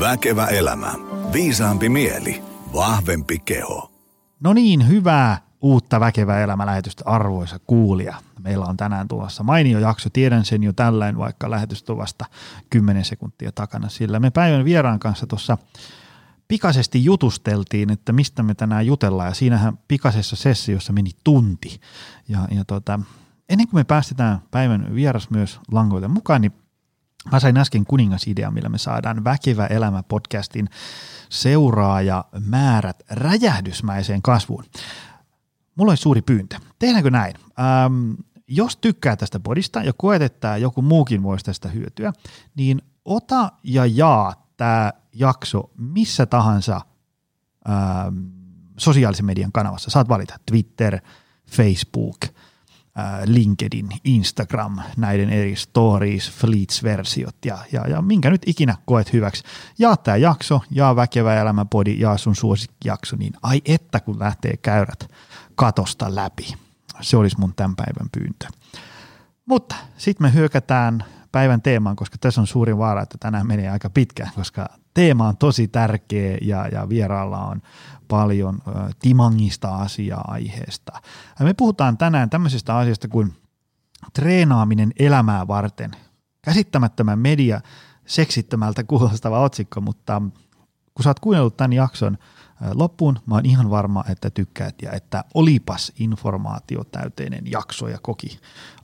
Väkevä elämä. Viisaampi mieli. Vahvempi keho. No niin, hyvää uutta Väkevä elämä-lähetystä arvoisa kuulija. Meillä on tänään tulossa mainio jakso, tiedän sen jo tällain, vaikka lähetystä vasta 10 sekuntia takana, sillä me päivän vieraan kanssa tuossa pikaisesti jutusteltiin, että mistä me tänään jutellaan, ja siinähän pikaisessa sessiossa meni tunti. Ja, ja tota, ennen kuin me päästetään päivän vieras myös langoille mukaan, niin Mä sain äsken kuningasidea, millä me saadaan Väkevä elämä podcastin seuraaja määrät räjähdysmäiseen kasvuun. Mulla olisi suuri pyyntö. Tehdäänkö näin? Ähm, jos tykkää tästä podista ja koet, että joku muukin voisi tästä hyötyä, niin ota ja jaa tämä jakso missä tahansa ähm, sosiaalisen median kanavassa. Saat valita Twitter, Facebook – LinkedIn, Instagram, näiden eri stories, fleets-versiot ja, ja, ja minkä nyt ikinä koet hyväksi. Jaa tämä jakso, jaa Väkevä elämä podi, jaa sun suosikkijakso, niin ai että kun lähtee käyrät katosta läpi. Se olisi mun tämän päivän pyyntö. Mutta sitten me hyökätään päivän teemaan, koska tässä on suuri vaara, että tänään menee aika pitkään, koska teema on tosi tärkeä ja, ja vieraalla on paljon timangista asiaa aiheesta. Me puhutaan tänään tämmöisestä asiasta kuin treenaaminen elämää varten. Käsittämättömän media seksittömältä kuulostava otsikko, mutta kun sä oot kuunnellut tämän jakson loppuun, mä oon ihan varma, että tykkäät ja että olipas informaatiotäyteinen jakso ja koki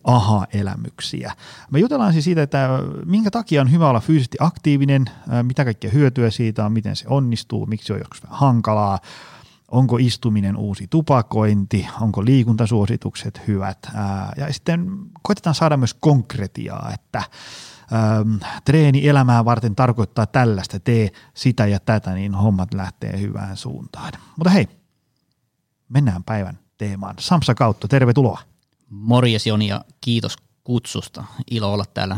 aha-elämyksiä. Me jutellaan siis siitä, että minkä takia on hyvä olla fyysisesti aktiivinen, mitä kaikkea hyötyä siitä on, miten se onnistuu, miksi se on joskus vähän hankalaa, onko istuminen uusi tupakointi, onko liikuntasuositukset hyvät ja sitten koitetaan saada myös konkretiaa, että treeni elämää varten tarkoittaa tällaista, tee sitä ja tätä, niin hommat lähtee hyvään suuntaan. Mutta hei, mennään päivän teemaan. Samsa Kautto, tervetuloa. Morjes Joni ja kiitos kutsusta. Ilo olla täällä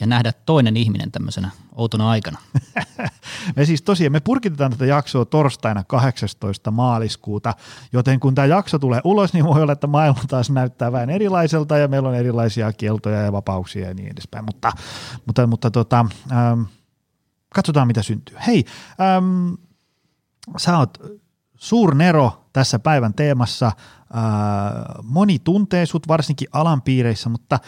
ja nähdä toinen ihminen tämmöisenä outona aikana. me siis tosiaan, me purkitetaan tätä jaksoa torstaina 18. maaliskuuta, joten kun tämä jakso tulee ulos, niin voi olla, että maailma taas näyttää vähän erilaiselta ja meillä on erilaisia kieltoja ja vapauksia ja niin edespäin, mutta, mutta, mutta tota, ähm, katsotaan mitä syntyy. Hei, ähm, sä oot Nero tässä päivän teemassa. moni tuntee sut, varsinkin alan piireissä, mutta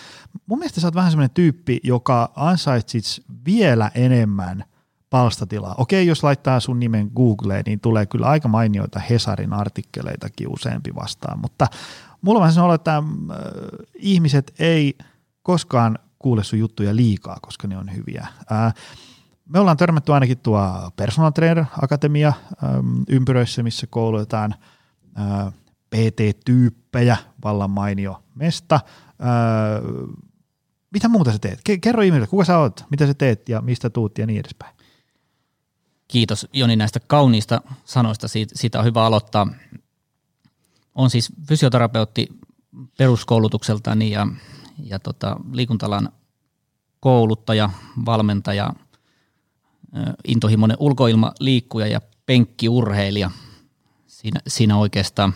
mun mielestä sä oot vähän semmoinen tyyppi, joka ansaitsit vielä enemmän palstatilaa. Okei, jos laittaa sun nimen Googleen, niin tulee kyllä aika mainioita Hesarin artikkeleitakin useampi vastaan, mutta mulla on vähän sellainen että äh, ihmiset ei koskaan kuule sun juttuja liikaa, koska ne on hyviä. Äh, me ollaan törmätty ainakin tuo Personal Trainer Akatemia ympyröissä, missä koulutetaan PT-tyyppejä, vallan mainio mesta. Mitä muuta sä teet? Kerro ihmisille, kuka sä oot, mitä sä teet ja mistä tuut ja niin edespäin. Kiitos Joni näistä kauniista sanoista, siitä, siitä on hyvä aloittaa. On siis fysioterapeutti peruskoulutukseltani ja, ja tota, liikuntalan kouluttaja, valmentaja – intohimoinen ulkoilmaliikkuja ja penkkiurheilija. Siinä, siinä oikeastaan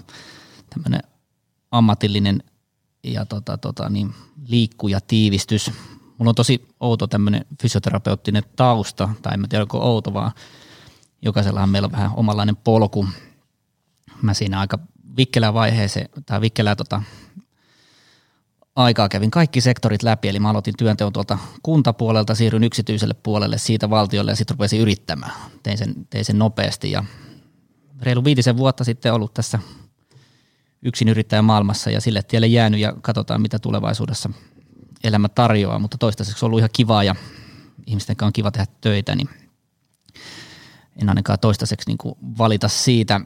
tämmöinen ammatillinen ja tota, tota, niin, liikkuja tiivistys. Mulla on tosi outo tämmöinen fysioterapeuttinen tausta, tai en tiedä onko outo, vaan jokaisellahan meillä vähän omanlainen polku. Mä siinä aika vikkelää vaiheeseen, tai vikkelää tota, aikaa kävin kaikki sektorit läpi, eli mä aloitin työnteon tuolta kuntapuolelta, siirryn yksityiselle puolelle, siitä valtiolle ja sitten rupesin yrittämään. Tein sen, tein sen nopeasti ja reilu viitisen vuotta sitten ollut tässä yksin yrittäjä maailmassa ja sille tielle jäänyt ja katsotaan mitä tulevaisuudessa elämä tarjoaa, mutta toistaiseksi on ollut ihan kivaa ja ihmisten kanssa on kiva tehdä töitä, niin en ainakaan toistaiseksi niin valita siitä,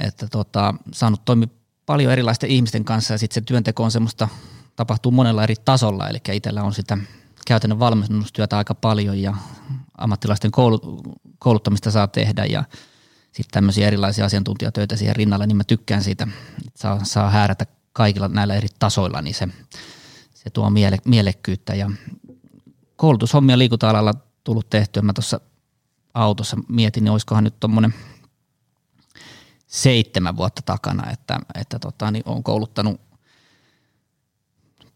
että tota, saanut toimia paljon erilaisten ihmisten kanssa ja sitten se työnteko on semmoista, tapahtuu monella eri tasolla, eli itsellä on sitä käytännön valmennustyötä aika paljon ja ammattilaisten kouluttamista saa tehdä ja sitten tämmöisiä erilaisia asiantuntijatöitä siihen rinnalle, niin mä tykkään siitä, että saa, saa häärätä kaikilla näillä eri tasoilla, niin se, se tuo miele, mielekkyyttä ja koulutushommia liikunta-alalla tullut tehtyä. Mä tuossa autossa mietin, niin olisikohan nyt tuommoinen – seitsemän vuotta takana, että, että tota, niin olen kouluttanut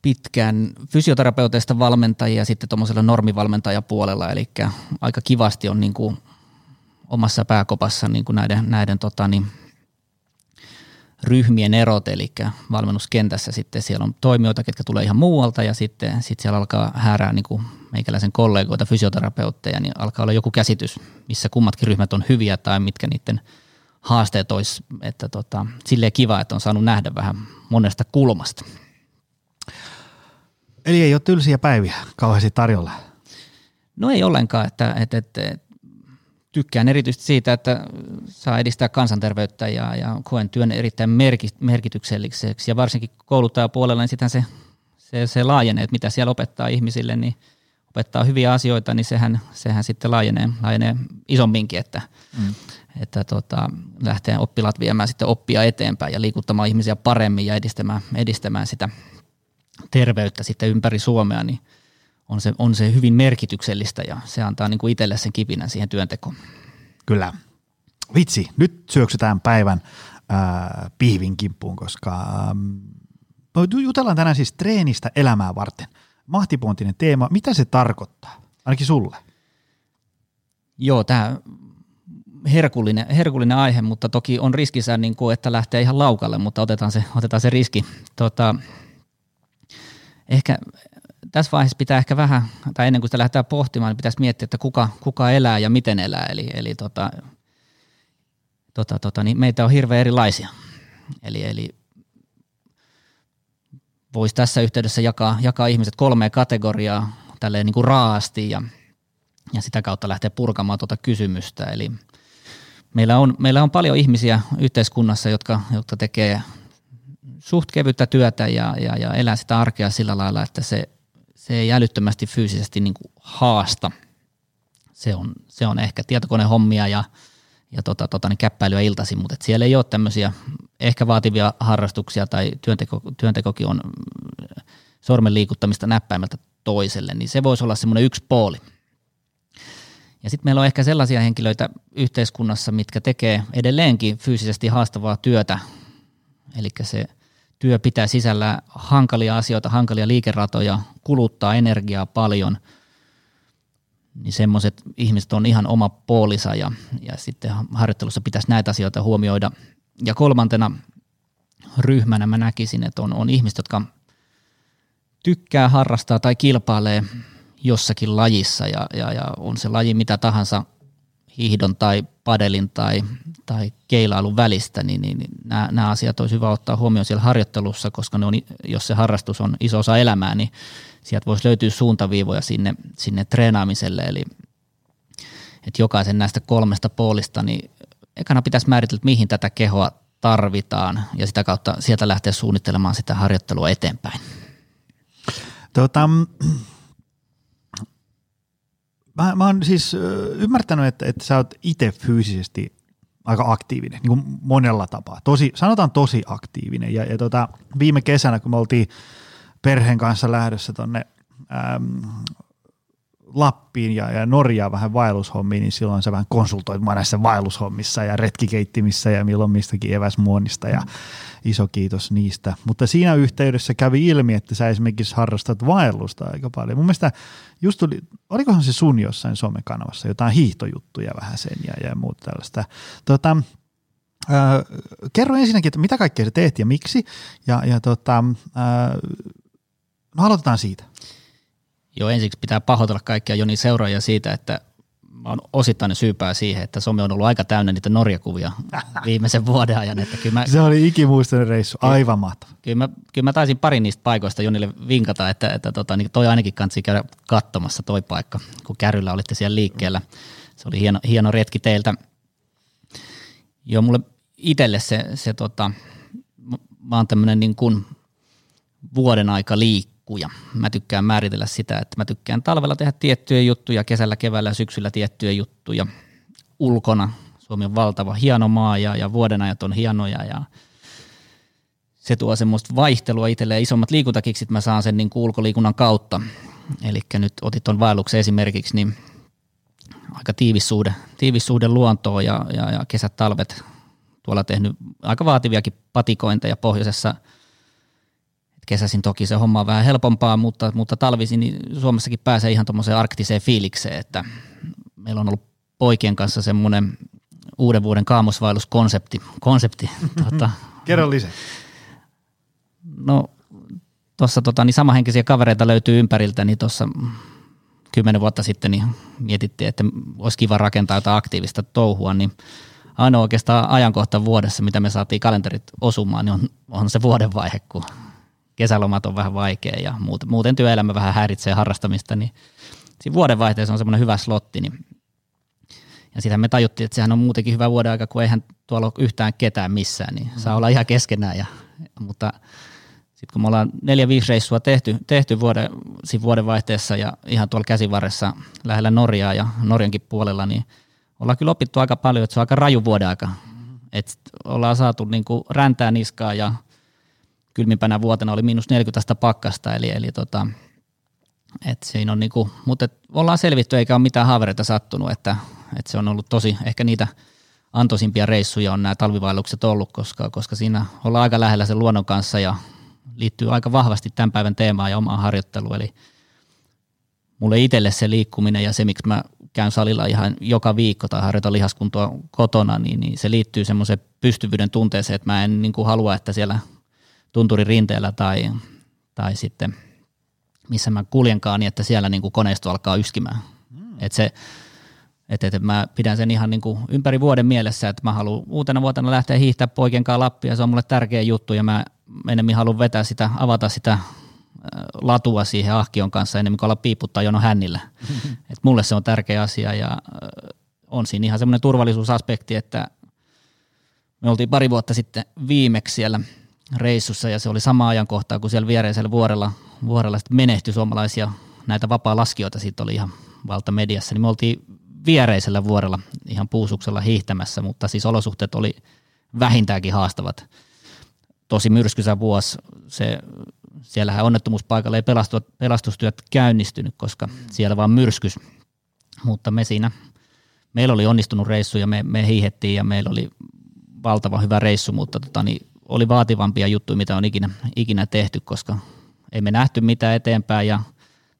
pitkään fysioterapeuteista valmentajia sitten tuommoisella normivalmentajapuolella, eli aika kivasti on niin kuin omassa pääkopassa niin kuin näiden, näiden tota, niin, ryhmien erot, eli valmennuskentässä sitten siellä on toimijoita, ketkä tulee ihan muualta ja sitten sit siellä alkaa häärää niin kuin meikäläisen kollegoita, fysioterapeutteja, niin alkaa olla joku käsitys, missä kummatkin ryhmät on hyviä tai mitkä niiden haasteet olisi, että tota, silleen kiva, että on saanut nähdä vähän monesta kulmasta. Eli ei ole tylsiä päiviä kauheasti tarjolla? No ei ollenkaan, että, että, että tykkään erityisesti siitä, että saa edistää kansanterveyttä ja, ja koen työn erittäin merkitykselliseksi ja varsinkin kouluttajapuolella, niin sitten se, se, se laajenee, että mitä siellä opettaa ihmisille, niin opettaa hyviä asioita, niin sehän, sehän sitten laajenee, laajenee isomminkin, että, mm. että tota, lähtee oppilaat viemään sitten oppia eteenpäin ja liikuttamaan ihmisiä paremmin ja edistämään, edistämään sitä terveyttä sitten ympäri Suomea, niin on se, on se hyvin merkityksellistä ja se antaa niin kuin itselle sen kipinän siihen työntekoon. Kyllä. Vitsi, nyt syöksytään päivän äh, pihvin kimppuun, koska äh, jutellaan tänään siis treenistä elämää varten. Mahtipontinen teema, mitä se tarkoittaa, ainakin sulle? Joo, tämä herkullinen, herkullinen aihe, mutta toki on riskissä, niin kuin, että lähtee ihan laukalle, mutta otetaan se, otetaan se riski. Tota, ehkä tässä vaiheessa pitää ehkä vähän, tai ennen kuin sitä lähdetään pohtimaan, niin pitäisi miettiä, että kuka, kuka elää ja miten elää. Eli, eli tota, tota, tota, niin meitä on hirveän erilaisia. Eli, eli voisi tässä yhteydessä jakaa, jakaa ihmiset kolmeen kategoriaa tälleen niin kuin raasti ja, ja sitä kautta lähteä purkamaan tuota kysymystä. Eli meillä on, meillä on paljon ihmisiä yhteiskunnassa, jotka, jotka tekee suht kevyttä työtä ja, ja, ja elää sitä arkea sillä lailla, että se se ei älyttömästi fyysisesti niin kuin haasta. Se on, se on ehkä tietokonehommia ja, ja tota, tota, niin käppäilyä iltaisin, mutta et siellä ei ole tämmöisiä ehkä vaativia harrastuksia tai työnteko, työntekokin on sormen liikuttamista näppäimältä toiselle, niin se voisi olla semmoinen yksi puoli. Ja sitten meillä on ehkä sellaisia henkilöitä yhteiskunnassa, mitkä tekee edelleenkin fyysisesti haastavaa työtä, eli se – työ pitää sisällä hankalia asioita, hankalia liikeratoja, kuluttaa energiaa paljon, niin semmoiset ihmiset on ihan oma puolisa ja, ja sitten harjoittelussa pitäisi näitä asioita huomioida. Ja kolmantena ryhmänä mä näkisin, että on, on ihmiset, jotka tykkää harrastaa tai kilpailee jossakin lajissa ja, ja, ja on se laji mitä tahansa hiihdon tai padelin tai, tai keilailun välistä, niin, niin, niin nämä, nämä asiat olisi hyvä ottaa huomioon siellä harjoittelussa, koska ne on, jos se harrastus on iso osa elämää, niin sieltä voisi löytyä suuntaviivoja sinne, sinne treenaamiselle, eli että jokaisen näistä kolmesta puolista, niin ekana pitäisi määritellä, mihin tätä kehoa tarvitaan ja sitä kautta sieltä lähteä suunnittelemaan sitä harjoittelua eteenpäin. Tota, Mä, mä oon siis ymmärtänyt, että, että sä oot itse fyysisesti aika aktiivinen, niin kuin monella tapaa. Tosi, sanotaan tosi aktiivinen. Ja, ja tota, viime kesänä, kun me oltiin perheen kanssa lähdössä tonne äm, Lappiin ja, ja Norjaan vähän vaellushommiin, niin silloin sä vähän konsultoit mua näissä vaellushommissa ja retkikeittimissä ja milloin mistäkin eväsmuonnista ja iso kiitos niistä. Mutta siinä yhteydessä kävi ilmi, että sä esimerkiksi harrastat vaellusta aika paljon. Mun mielestä just tuli, olikohan se sun jossain somekanavassa, jotain hiihtojuttuja vähän sen ja, ja muuta tällaista. Tota, äh, kerro ensinnäkin, että mitä kaikkea sä teet ja miksi, ja, ja tota, äh, no aloitetaan siitä. Joo, ensiksi pitää pahoitella kaikkia Joni seuraajia siitä, että mä oon osittain syypää siihen, että some on ollut aika täynnä niitä Norjakuvia viimeisen vuoden ajan. Että kyllä mä, se oli ikimuistoinen reissu, aivan mahtava. Kyllä mä, kyllä mä taisin pari niistä paikoista Jonille vinkata, että, että tota, niin toi ainakin kansi käydä katsomassa toi paikka, kun kärryllä olitte siellä liikkeellä. Se oli hieno, hieno retki teiltä. Joo, mulle itselle se, se tota, mä oon tämmönen niin kuin vuoden aika liikkeellä liikkuja. Mä tykkään määritellä sitä, että mä tykkään talvella tehdä tiettyjä juttuja, kesällä, keväällä ja syksyllä tiettyjä juttuja ulkona. Suomi on valtava hieno maa ja, ja vuodenajat on hienoja ja se tuo semmoista vaihtelua itselleen. Isommat liikuntakiksit mä saan sen niin ulkoliikunnan kautta. Eli nyt otit tuon vaelluksen esimerkiksi, niin aika tiivis suhde, tiivis suhde luontoon ja, ja, ja kesät, talvet tuolla tehnyt aika vaativiakin patikointeja pohjoisessa – kesäisin toki se homma on vähän helpompaa, mutta, mutta talvisin niin Suomessakin pääsee ihan tuommoiseen arktiseen fiilikseen, että meillä on ollut poikien kanssa semmoinen uuden vuoden kaamosvaelluskonsepti. Konsepti, tuota, Kerro lisää. No tuossa tota, niin samahenkisiä kavereita löytyy ympäriltä, niin tuossa kymmenen vuotta sitten niin mietittiin, että olisi kiva rakentaa jotain aktiivista touhua, niin ainoa oikeastaan ajankohta vuodessa, mitä me saatiin kalenterit osumaan, niin on, on se vuodenvaihe, kun kesälomat on vähän vaikea ja muuten, työelämä vähän häiritsee harrastamista, niin siinä vuodenvaihteessa on semmoinen hyvä slotti, niin ja sitä me tajuttiin, että sehän on muutenkin hyvä vuoden aika, kun eihän tuolla ole yhtään ketään missään, niin saa olla ihan keskenään. Ja, mutta sitten kun me ollaan neljä, viisi reissua tehty, tehty vuoden, siinä vuodenvaihteessa ja ihan tuolla käsivarressa lähellä Norjaa ja Norjankin puolella, niin ollaan kyllä opittu aika paljon, että se on aika raju vuoden aika. Et ollaan saatu niinku räntää niskaa ja kylmimpänä vuotena oli miinus 40 pakkasta, eli, eli tota, et siinä on niinku, mutta et ollaan selvitty eikä ole mitään haavereita sattunut, että, et se on ollut tosi ehkä niitä antoisimpia reissuja on nämä talvivaellukset ollut, koska, koska siinä ollaan aika lähellä sen luonnon kanssa ja liittyy aika vahvasti tämän päivän teemaan ja omaan harjoitteluun. Eli mulle itselle se liikkuminen ja se, miksi mä käyn salilla ihan joka viikko tai harjoitan lihaskuntoa kotona, niin, niin se liittyy semmoiseen pystyvyyden tunteeseen, että mä en niin kuin halua, että siellä tunturin rinteellä tai, tai sitten missä mä kuljenkaan, niin että siellä niin kuin koneisto alkaa yskimään. Mm. Että se, että, että mä pidän sen ihan niin kuin ympäri vuoden mielessä, että mä haluan uutena vuotena lähteä hiihtää poikien kanssa Lappia, se on mulle tärkeä juttu ja mä enemmän haluan vetää sitä, avata sitä latua siihen ahkion kanssa enemmän kuin olla piiputtaa jono hännillä. Et mulle se on tärkeä asia ja on siinä ihan semmoinen turvallisuusaspekti, että me oltiin pari vuotta sitten viimeksi siellä reissussa ja se oli sama ajankohtaa, kun siellä viereisellä vuorella, vuorella menehtyi suomalaisia näitä vapaa-laskijoita, siitä oli ihan valtamediassa, niin me oltiin viereisellä vuorella ihan puusuksella hiihtämässä, mutta siis olosuhteet oli vähintäänkin haastavat. Tosi myrskysä vuosi, se, siellähän onnettomuuspaikalla ei pelastu, pelastustyöt käynnistynyt, koska siellä vaan myrskys, mutta me siinä, meillä oli onnistunut reissu ja me, me hiihettiin ja meillä oli valtava hyvä reissu, mutta tota, niin oli vaativampia juttuja, mitä on ikinä, ikinä tehty, koska ei me nähty mitään eteenpäin ja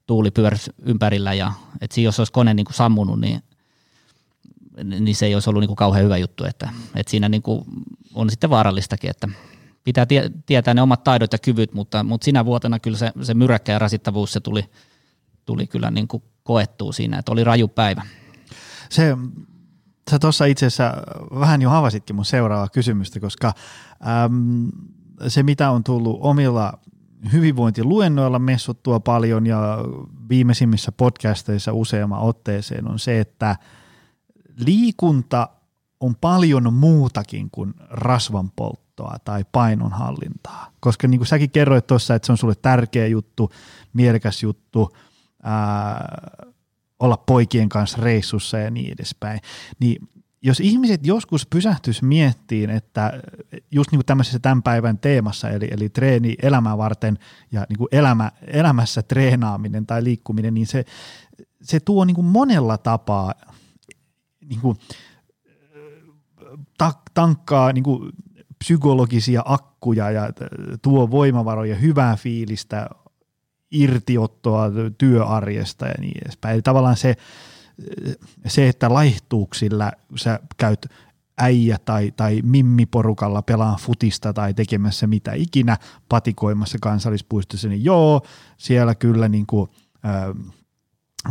tuuli pyörsi ympärillä ja et jos olisi kone niin kuin sammunut, niin niin se ei olisi ollut niin kuin kauhean hyvä juttu, että, että siinä niin kuin on sitten vaarallistakin, että pitää tie, tietää ne omat taidot ja kyvyt, mutta, mutta sinä vuotena kyllä se, se myräkkä ja rasittavuus se tuli, tuli kyllä niin kuin koettua siinä, että oli raju päivä. Se, sä tuossa itse asiassa vähän jo havasitkin mun seuraavaa kysymystä, koska äm, se mitä on tullut omilla hyvinvointiluennoilla messuttua paljon ja viimeisimmissä podcasteissa useamman otteeseen on se, että – liikunta on paljon muutakin kuin rasvan polttoa tai painonhallintaa, koska niin kuin säkin kerroit tuossa, että se on sulle tärkeä juttu, mielekäs juttu, ää, olla poikien kanssa reissussa ja niin edespäin, niin jos ihmiset joskus pysähtyisi miettiin, että just niin kuin tämmöisessä tämän päivän teemassa, eli, eli treeni elämää varten ja niin kuin elämä, elämässä treenaaminen tai liikkuminen, niin se, se tuo niin kuin monella tapaa niin kuin, ta- tankkaa niin kuin psykologisia akkuja ja tuo voimavaroja, hyvää fiilistä, irtiottoa työarjesta ja niin edespäin. Eli tavallaan se, se että laihtuuksilla sä käyt äijä tai, tai mimmiporukalla pelaa futista tai tekemässä mitä ikinä patikoimassa kansallispuistossa, niin joo, siellä kyllä niin kuin, äh,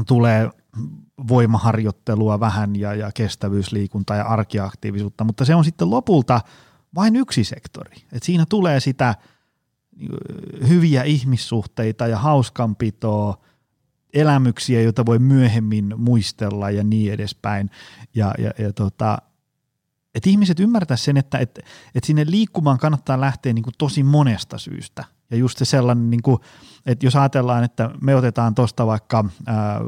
tulee voimaharjoittelua vähän ja, ja kestävyysliikuntaa ja arkiaktiivisuutta, mutta se on sitten lopulta vain yksi sektori. Et siinä tulee sitä hyviä ihmissuhteita ja hauskanpitoa, elämyksiä, joita voi myöhemmin muistella ja niin edespäin. Ja, ja, ja tota, että ihmiset ymmärtää sen, että et, et sinne liikkumaan kannattaa lähteä niin kuin tosi monesta syystä. Ja just se sellainen, niin kuin, että jos ajatellaan, että me otetaan tuosta vaikka ää,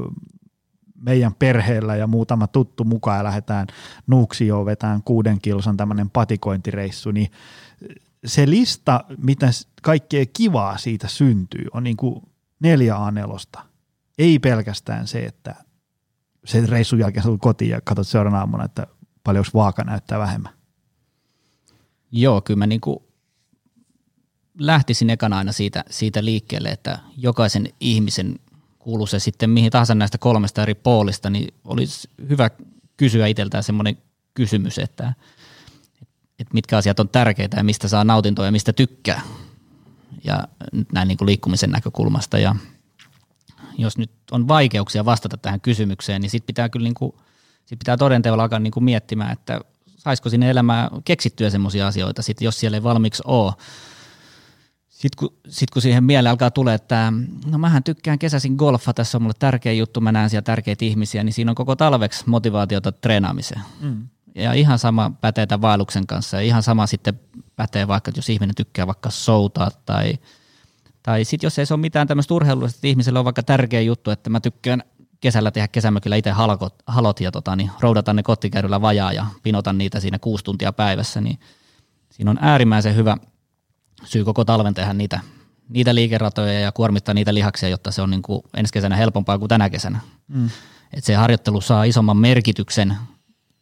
meidän perheellä ja muutama tuttu mukaan ja lähdetään Nuuksioon vetään kuuden kilsan tämmöinen patikointireissu, niin se lista, mitä kaikkea kivaa siitä syntyy, on niin kuin neljä a Ei pelkästään se, että se reissun jälkeen sä kotiin ja katsot seuraavana aamuna, että paljonko vaaka näyttää vähemmän. Joo, kyllä mä niin kuin lähtisin ekana aina siitä, siitä liikkeelle, että jokaisen ihmisen kuuluu se sitten mihin tahansa näistä kolmesta eri poolista, niin olisi hyvä kysyä itseltään semmoinen kysymys, että, että mitkä asiat on tärkeitä ja mistä saa nautintoa ja mistä tykkää. Ja näin niin kuin liikkumisen näkökulmasta. Ja jos nyt on vaikeuksia vastata tähän kysymykseen, niin sitten pitää kyllä niin kuin, sit pitää todenteolla alkaa niin kuin miettimään, että saisiko sinne elämään keksittyä semmoisia asioita, sit jos siellä ei valmiiksi ole. Sitten kun, sit kun siihen mieleen alkaa tulee, että no mähän tykkään kesäisin golfa, tässä on mulle tärkeä juttu, mä näen siellä tärkeitä ihmisiä, niin siinä on koko talveksi motivaatiota treenaamiseen. Mm. Ja ihan sama pätee tämän vaelluksen kanssa ja ihan sama sitten pätee vaikka, jos ihminen tykkää vaikka soutaa tai, tai sitten jos ei se ole mitään tämmöistä urheilullista, että ihmiselle on vaikka tärkeä juttu, että mä tykkään kesällä tehdä kesämökillä itse halkot, halot ja tota, niin roudata ne kotikäydyllä vajaa ja pinota niitä siinä kuusi tuntia päivässä, niin siinä on äärimmäisen hyvä syy koko talven tehdä niitä, niitä liikeratoja ja kuormittaa niitä lihaksia, jotta se on niin kuin ensi kesänä helpompaa kuin tänä kesänä. Mm. Et se harjoittelu saa isomman merkityksen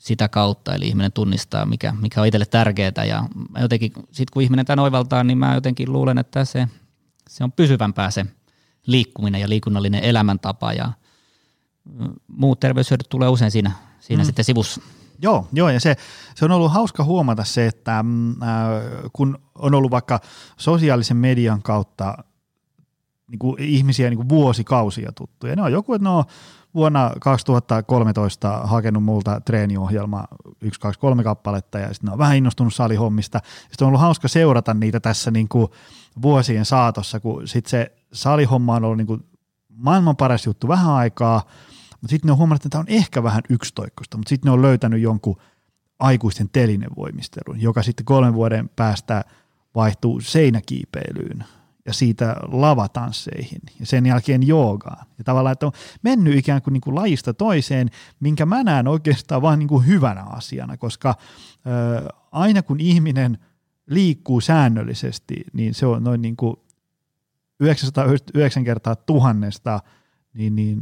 sitä kautta, eli ihminen tunnistaa, mikä, mikä on itselle tärkeää. Ja jotenkin, sit kun ihminen tämän oivaltaa, niin mä jotenkin luulen, että se, se on pysyvämpää se liikkuminen ja liikunnallinen elämäntapa ja muut terveyshyödyt tulee usein siinä, siinä mm. sitten sivussa. Joo, joo, ja se, se on ollut hauska huomata se, että mm, äh, kun on ollut vaikka sosiaalisen median kautta niin kuin ihmisiä niin kuin vuosikausia tuttuja, ne on joku, että ne on vuonna 2013 hakenut multa treeniohjelma 1, 2, 3 kappaletta ja sitten on vähän innostunut salihommista. Sitten on ollut hauska seurata niitä tässä niin kuin vuosien saatossa, kun sitten se salihomma on ollut niin kuin maailman paras juttu vähän aikaa, mutta sitten ne on huomannut, että tämä on ehkä vähän yksitoikkoista, mutta sitten ne on löytänyt jonkun aikuisten telinevoimistelun, joka sitten kolmen vuoden päästä vaihtuu seinäkiipeilyyn ja siitä lavatansseihin ja sen jälkeen joogaan. Ja tavallaan, että on mennyt ikään kuin, niin kuin lajista toiseen, minkä mä näen oikeastaan vain niin kuin hyvänä asiana, koska ö, aina kun ihminen liikkuu säännöllisesti, niin se on noin niin kuin 909 kertaa tuhannesta niin, niin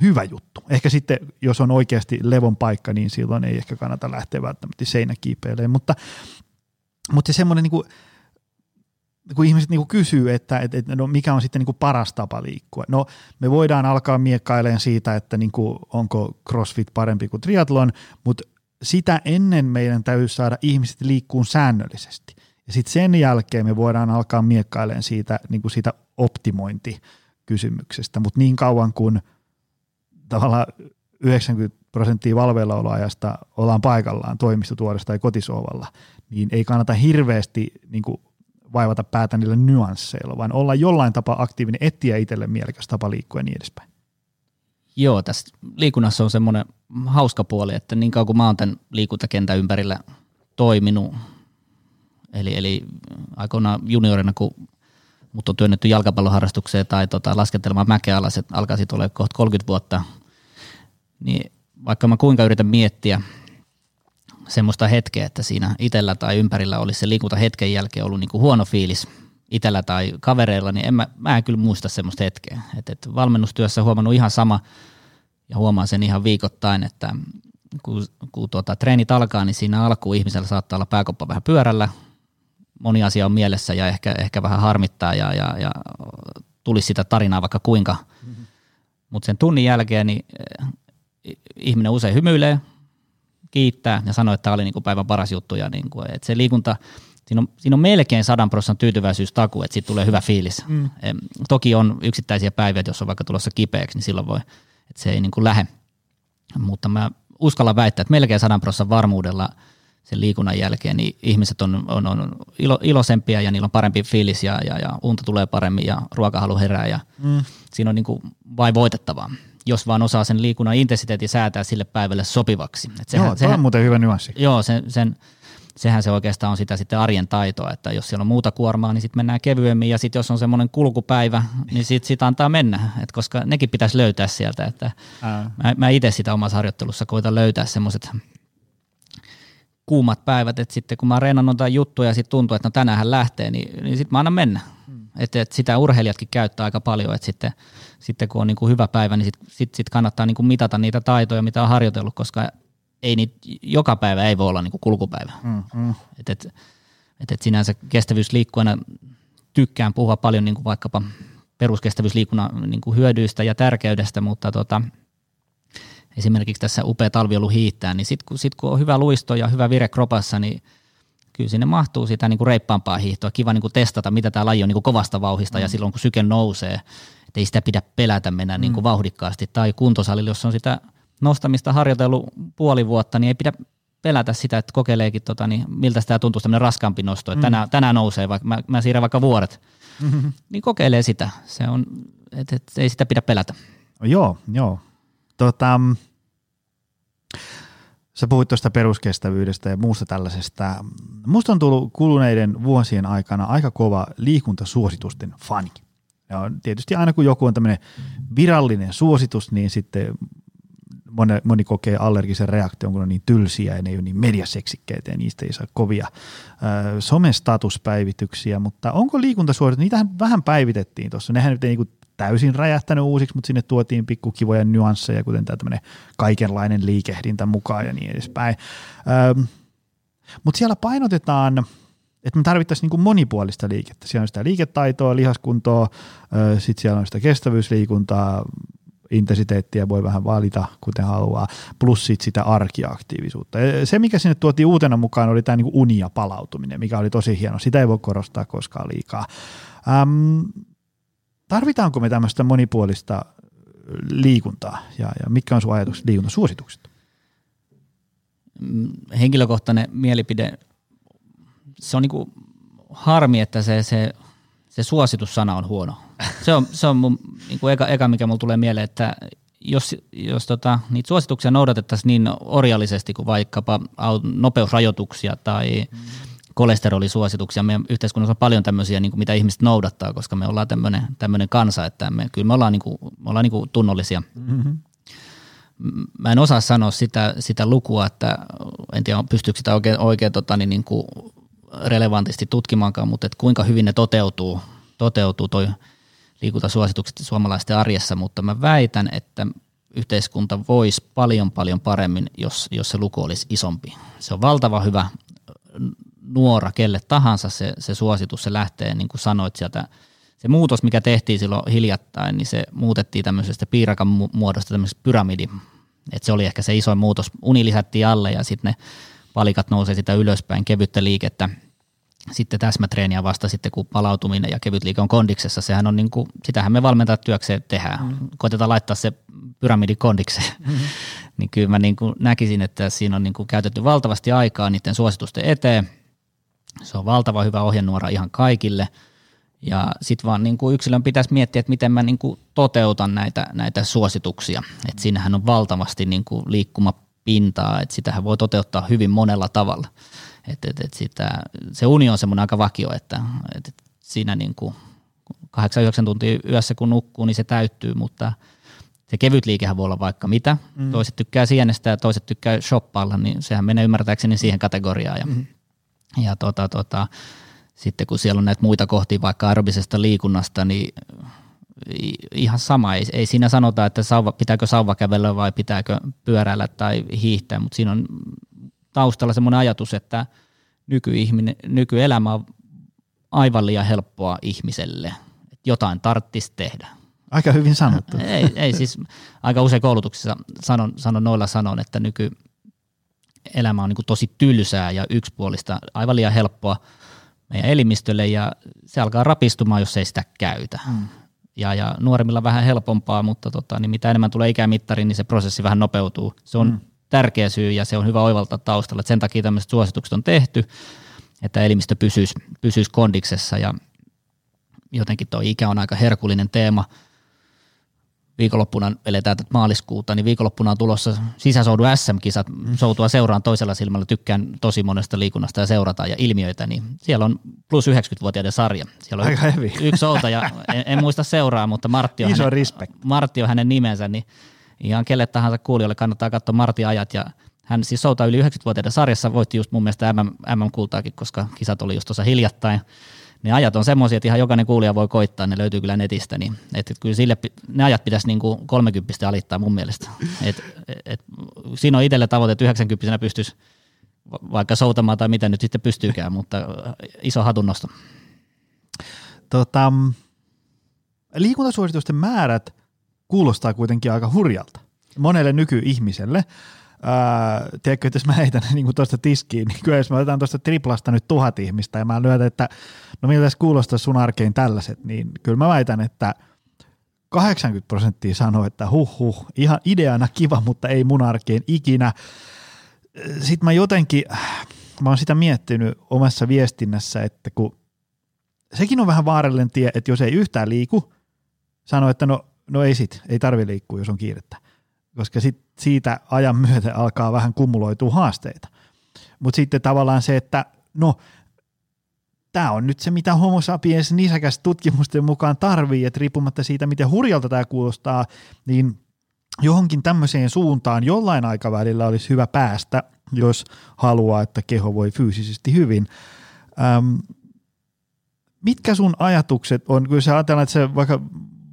hyvä juttu. Ehkä sitten, jos on oikeasti levon paikka, niin silloin ei ehkä kannata lähteä välttämättä seinäkiipeilemään, mutta, mutta se semmoinen niin kuin, kun ihmiset niin kuin kysyy, että, että, että no mikä on sitten niin kuin paras tapa liikkua. No me voidaan alkaa miekkailemaan siitä, että niin kuin, onko crossfit parempi kuin triathlon, mutta sitä ennen meidän täytyy saada ihmiset liikkuun säännöllisesti. Ja sitten sen jälkeen me voidaan alkaa miekkailemaan siitä, niin kuin siitä optimointikysymyksestä, mutta niin kauan kuin tavallaan 90 prosenttia valveillaoloajasta ollaan paikallaan toimistotuodessa tai kotisovalla, niin ei kannata hirveästi niin kuin vaivata päätä niillä nyansseilla, vaan olla jollain tapaa aktiivinen, etsiä itselle mielekäs tapa liikkua ja niin edespäin. Joo, tässä liikunnassa on semmoinen hauska puoli, että niin kauan kuin mä oon tämän liikuntakentän ympärillä toiminut, eli, eli aikoinaan juniorina, kun mut on työnnetty jalkapalloharrastukseen tai tota, laskettelemaan mäkeä alas, että alkaa sitten olla kohta 30 vuotta, niin vaikka mä kuinka yritän miettiä semmoista hetkeä, että siinä itellä tai ympärillä olisi se liikunta hetken jälkeen ollut niin kuin huono fiilis itellä tai kavereilla, niin en mä, mä en kyllä muista semmoista hetkeä. Et, et valmennustyössä huomannut ihan sama ja huomaan sen ihan viikoittain, että kun, kun tuota, treenit alkaa, niin siinä alkuun ihmisellä saattaa olla pääkoppa vähän pyörällä, moni asia on mielessä ja ehkä, ehkä vähän harmittaa ja, ja, ja tulisi sitä tarinaa vaikka kuinka. Mm-hmm. Mutta sen tunnin jälkeen niin eh, ihminen usein hymyilee, kiittää ja sanoo, että tämä oli niin kuin päivän paras juttu. Ja niin kuin, että se liikunta, siinä on, siinä on melkein sadan prosentin taku, että siitä tulee hyvä fiilis. Mm. Toki on yksittäisiä päiviä, jos on vaikka tulossa kipeäksi, niin silloin voi, että se ei niin kuin lähde. Mutta mä uskallan väittää, että melkein sadan prosentin varmuudella sen liikunnan jälkeen niin ihmiset on, on, on ilo, iloisempia ja niillä on parempi fiilis ja, ja, ja unta tulee paremmin ja ruokahalu herää ja mm. siinä on niin kuin vain voitettavaa jos vaan osaa sen liikunnan intensiteetin säätää sille päivälle sopivaksi. Et sehän, joo, sehän, on muuten hyvä nyanssi. Joo, sen, sen, sehän se oikeastaan on sitä sitten arjen taitoa, että jos siellä on muuta kuormaa, niin sitten mennään kevyemmin ja sitten jos on semmoinen kulkupäivä, niin sitten sit antaa mennä, Et koska nekin pitäisi löytää sieltä. Että mä, mä itse sitä omassa harjoittelussa koitan löytää semmoiset kuumat päivät, että sitten kun mä reenannut jotain juttuja ja sitten tuntuu, että no tänään lähtee, niin, niin sitten mä annan mennä. Että et sitä urheilijatkin käyttää aika paljon, että sitten – sitten kun on niin kuin hyvä päivä, niin sitten sit, sit kannattaa niin kuin mitata niitä taitoja, mitä on harjoitellut, koska ei niitä, joka päivä ei voi olla niin kuin kulkupäivä. Mm, mm. Et, et, et, et sinänsä kestävyysliikkujana tykkään puhua paljon niin kuin vaikkapa peruskestävyysliikunnan niin kuin hyödyistä ja tärkeydestä, mutta tota, esimerkiksi tässä upea talviolu hiittää, niin sitten kun, sit kun on hyvä luisto ja hyvä vire kropassa, niin kyllä sinne mahtuu sitä niin kuin reippaampaa hiihtoa. Kiva niin kuin testata, mitä tämä laji on niin kuin kovasta vauhista mm. ja silloin kun syke nousee, että ei sitä pidä pelätä mennä mm. niin kuin vauhdikkaasti. Tai kuntosalilla, jos on sitä nostamista harjoitellut puoli vuotta, niin ei pidä pelätä sitä, että kokeileekin, tota, niin miltä sitä tuntuu tämmöinen raskaampi nosto, että mm. tänään, tänään nousee, vaikka mä, mä siirrän vaikka vuoret, mm-hmm. niin kokeilee sitä. Se on, et, et, ei sitä pidä pelätä. Joo, joo. Tota, sä puhuit tuosta peruskestävyydestä ja muusta tällaisesta. Musta on tullut kuluneiden vuosien aikana aika kova liikuntasuositusten fani. Ja tietysti aina kun joku on tämmöinen virallinen suositus, niin sitten moni, moni kokee allergisen reaktion, kun on niin tylsiä ja ne ei ole niin mediaseksikkeitä ja niistä ei saa kovia ö, somestatuspäivityksiä, mutta onko liikuntasuoritus, niitähän vähän päivitettiin tuossa, nehän nyt ei niin täysin räjähtänyt uusiksi, mutta sinne tuotiin pikkukivoja nyansseja, kuten tämä tämmöinen kaikenlainen liikehdintä mukaan ja niin edespäin. Ö, mutta siellä painotetaan että me tarvittaisiin niin monipuolista liikettä. Siellä on sitä liiketaitoa, lihaskuntoa, sitten siellä on sitä kestävyysliikuntaa, intensiteettiä voi vähän valita, kuten haluaa, plus sit sitä arkiaktiivisuutta. Se, mikä sinne tuotiin uutena mukaan, oli tämä niinku uni ja palautuminen, mikä oli tosi hieno. Sitä ei voi korostaa koskaan liikaa. Ähm, tarvitaanko me tämmöistä monipuolista liikuntaa ja, ja mitkä on sun ajatukset liikuntasuositukset? Mm, henkilökohtainen mielipide, se on niinku harmi, että se, se, se suositussana on huono se on, se on mun niin kuin eka, eka, mikä mulle tulee mieleen, että jos, jos tota, niitä suosituksia noudatettaisiin niin orjallisesti kuin vaikkapa nopeusrajoituksia tai mm. Kolesterolisuosituksia, meidän yhteiskunnassa on paljon tämmöisiä, niin kuin mitä ihmiset noudattaa, koska me ollaan tämmöinen, tämmöinen kansa, että me, kyllä me ollaan, niin kuin, me ollaan niin kuin tunnollisia. Mm-hmm. Mä en osaa sanoa sitä, sitä lukua, että en tiedä pystyykö sitä oikein, oikein tota, niin, niin kuin relevantisti tutkimaankaan, mutta että kuinka hyvin ne toteutuu, toteutuu toi – liikuntasuositukset suomalaisten arjessa, mutta mä väitän, että yhteiskunta voisi paljon paljon paremmin, jos, jos se luku olisi isompi. Se on valtava hyvä nuora kelle tahansa se, se suositus, se lähtee niin kuin sanoit sieltä, se muutos, mikä tehtiin silloin hiljattain, niin se muutettiin tämmöisestä piirakan muodosta tämmöisestä pyramidi. Et se oli ehkä se isoin muutos. Uni lisättiin alle ja sitten ne palikat nousee sitä ylöspäin, kevyttä liikettä – sitten täsmätreeniä vasta sitten, kun palautuminen ja kevyt liike on kondiksessa. Sehän on niin kuin, sitähän me valmentajat työkseen tehdään. Mm. Koitetaan laittaa se pyramidi kondikseen. Mm. niin kyllä mä niin kuin näkisin, että siinä on niin kuin käytetty valtavasti aikaa niiden suositusten eteen. Se on valtava hyvä ohjenuora ihan kaikille. Ja sitten vaan niin kuin yksilön pitäisi miettiä, että miten mä niin kuin toteutan näitä, näitä suosituksia. Et siinähän on valtavasti niin kuin liikkumapintaa, että sitähän voi toteuttaa hyvin monella tavalla – et, et, et sitä, se uni on semmoinen aika vakio, että et, et siinä niin kuin 8-9 tuntia yössä kun nukkuu, niin se täyttyy, mutta se kevyt liikehän voi olla vaikka mitä. Mm. Toiset tykkää sienestä ja toiset tykkää shoppailla, niin sehän menee ymmärtääkseni siihen kategoriaan. Ja, mm. Ja tota, tota, sitten kun siellä on näitä muita kohtia vaikka aerobisesta liikunnasta, niin ihan sama. Ei, ei siinä sanota, että sauva, pitääkö sauva kävellä vai pitääkö pyöräillä tai hiihtää, mutta siinä on taustalla semmoinen ajatus, että nykyihminen, nykyelämä on aivan liian helppoa ihmiselle. Että jotain tarttisi tehdä. Aika hyvin sanottu. ei, ei siis aika usein koulutuksissa sanon, sanon noilla sanon, että nykyelämä on niin kuin tosi tylsää ja yksipuolista, aivan liian helppoa meidän elimistölle ja se alkaa rapistumaan, jos ei sitä käytä. Mm. Ja, ja nuoremmilla vähän helpompaa, mutta tota, niin mitä enemmän tulee ikämittariin, niin se prosessi vähän nopeutuu. Se on mm tärkeä syy ja se on hyvä oivaltaa taustalla. Että sen takia tämmöiset suositukset on tehty, että elimistö pysyisi, pysyisi kondiksessa ja jotenkin tuo ikä on aika herkullinen teema. Viikonloppuna eletään tätä maaliskuuta, niin viikonloppuna on tulossa sisäsoudu SM-kisat. Soutua seuraan toisella silmällä, tykkään tosi monesta liikunnasta ja seurataan ja ilmiöitä, niin siellä on plus 90-vuotiaiden sarja. Siellä on Aika yksi, yksi soutaja, en, en, muista seuraa, mutta Martti on, Iso hänen, respect. Martti on hänen nimensä, niin ihan kelle tahansa kuulijoille kannattaa katsoa Marti ajat ja hän siis soutaa yli 90-vuotiaiden sarjassa, voitti just mun mielestä MM, MM-kultaakin, koska kisat oli just tuossa hiljattain. Ne ajat on semmoisia, että ihan jokainen kuulija voi koittaa, ne löytyy kyllä netistä, niin et, et kyllä sille, ne ajat pitäisi niin kuin 30 alittaa mun mielestä. Et, et, siinä on itselle tavoite, että 90 pystyisi vaikka soutamaan tai mitä nyt sitten pystyykään, mutta iso hatunnosto. tota, liikuntasuositusten määrät kuulostaa kuitenkin aika hurjalta monelle nykyihmiselle. Ää, tiedätkö, että jos mä heitän niin tuosta tiskiin, niin kyllä jos mä otetaan tuosta triplasta nyt tuhat ihmistä ja mä lyötän, että no miltä kuulostaa sun arkeen tällaiset, niin kyllä mä väitän, että 80 prosenttia sanoo, että huh huh, ihan ideana kiva, mutta ei mun arkeen ikinä. Sitten mä jotenkin, mä oon sitä miettinyt omassa viestinnässä, että kun sekin on vähän vaarallinen tie, että jos ei yhtään liiku, sanoo, että no, no ei sit, ei tarvi liikkua, jos on kiirettä. Koska sit siitä ajan myötä alkaa vähän kumuloitua haasteita. Mutta sitten tavallaan se, että no, tämä on nyt se, mitä homo sapiens nisäkäs tutkimusten mukaan tarvii, että riippumatta siitä, miten hurjalta tämä kuulostaa, niin johonkin tämmöiseen suuntaan jollain aikavälillä olisi hyvä päästä, jos haluaa, että keho voi fyysisesti hyvin. Öm, mitkä sun ajatukset on, kun sä ajatellaan, että sä vaikka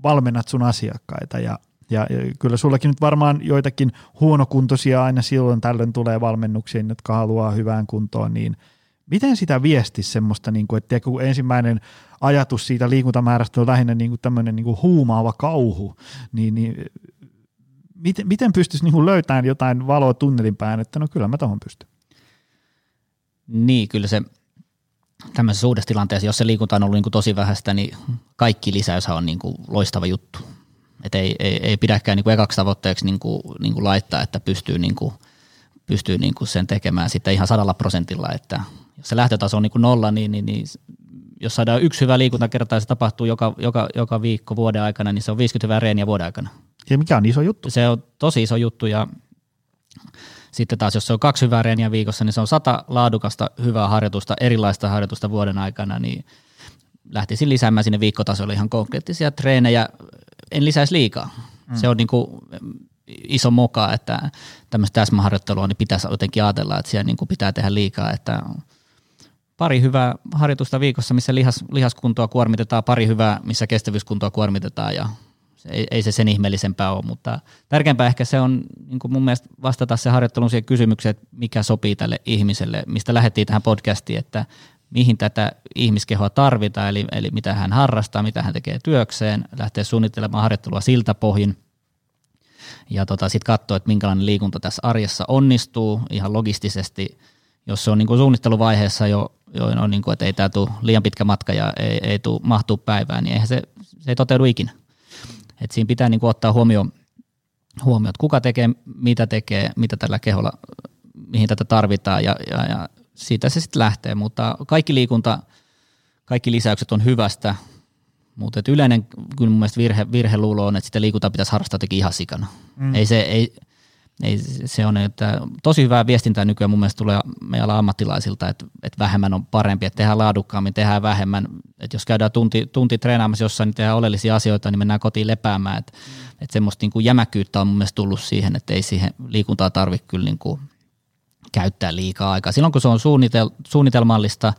valmennat sun asiakkaita ja, ja, kyllä sullakin nyt varmaan joitakin huonokuntoisia aina silloin tällöin tulee valmennuksiin, jotka haluaa hyvään kuntoon, niin miten sitä viesti semmoista, niin kuin, että kun ensimmäinen ajatus siitä liikuntamäärästä on lähinnä niin kuin tämmöinen niin kuin huumaava kauhu, niin, niin miten, miten pystyisi niin löytämään jotain valoa tunnelin päin, että no kyllä mä tuohon pystyn. Niin, kyllä se tämmöisessä uudessa tilanteessa, jos se liikunta on ollut niin kuin tosi vähäistä, niin kaikki lisäys on niin kuin loistava juttu. Et ei, ei, ei pidäkään niin kuin ekaksi tavoitteeksi niin kuin, niin kuin laittaa, että pystyy, niin kuin, pystyy niin kuin sen tekemään sitten ihan sadalla prosentilla. Että jos se lähtötaso on niin kuin nolla, niin, niin, niin jos saadaan yksi hyvä liikuntakerta ja se tapahtuu joka, joka, joka viikko vuoden aikana, niin se on 50 hyvää reeniä vuoden aikana. Ja mikä on iso juttu? Se on tosi iso juttu ja sitten taas, jos se on kaksi hyvää reeniä viikossa, niin se on sata laadukasta hyvää harjoitusta, erilaista harjoitusta vuoden aikana, niin lähtisin lisäämään sinne viikkotasolle ihan konkreettisia treenejä. En lisäisi liikaa. Mm. Se on niin kuin iso moka, että tämmöistä täsmäharjoittelua niin pitäisi jotenkin ajatella, että siellä niin kuin pitää tehdä liikaa, että pari hyvää harjoitusta viikossa, missä lihas, lihaskuntoa kuormitetaan, pari hyvää, missä kestävyyskuntoa kuormitetaan ja ei, ei se sen ihmeellisempää ole, mutta tärkeämpää ehkä se on niin kuin mun mielestä vastata se harjoittelun siihen kysymykseen, että mikä sopii tälle ihmiselle, mistä lähdettiin tähän podcastiin, että mihin tätä ihmiskehoa tarvitaan, eli, eli mitä hän harrastaa, mitä hän tekee työkseen, lähtee suunnittelemaan harjoittelua siltä pohjin, ja tota, sitten katsoa, että minkälainen liikunta tässä arjessa onnistuu ihan logistisesti, jos se on niin kuin suunnitteluvaiheessa jo, jo on niin kuin, että ei tämä tule liian pitkä matka ja ei, ei tule mahtuu päivään, niin eihän se, se ei toteudu ikinä. Et siinä pitää niin kuin ottaa huomioon, huomioon, että kuka tekee, mitä tekee, mitä tällä keholla, mihin tätä tarvitaan ja, ja, ja siitä se sitten lähtee. Mutta kaikki liikunta, kaikki lisäykset on hyvästä, mutta yleinen kyllä mun mielestä virhe, virheluulo on, että sitä liikuntaa pitäisi harrastaa jotenkin ihan sikana. Mm. Ei se, ei, ei, se on, että tosi hyvää viestintää nykyään mun mielestä tulee meidän ammattilaisilta, että, että vähemmän on parempi, että tehdään laadukkaammin, tehdään vähemmän. Että jos käydään tunti, tunti treenaamassa jossain, niin tehdään oleellisia asioita, niin mennään kotiin lepäämään. Että, mm. että semmoista niin kuin jämäkkyyttä on mun mielestä tullut siihen, että ei siihen liikuntaa tarvitse kyllä niin kuin käyttää liikaa aikaa. Silloin kun se on suunnitel, suunnitelmallista,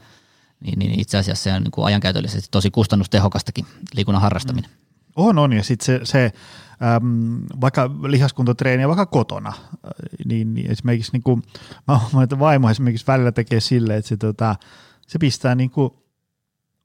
niin, niin itse asiassa se on niin kuin ajankäytöllisesti tosi kustannustehokastakin liikunnan harrastaminen. Mm. On, on, ja sitten se, se äm, vaikka lihaskuntotreeniä vaikka kotona, niin, niin esimerkiksi niin kuin, mä huomaan, että vaimo esimerkiksi välillä tekee silleen, että se, tota, se pistää niin kuin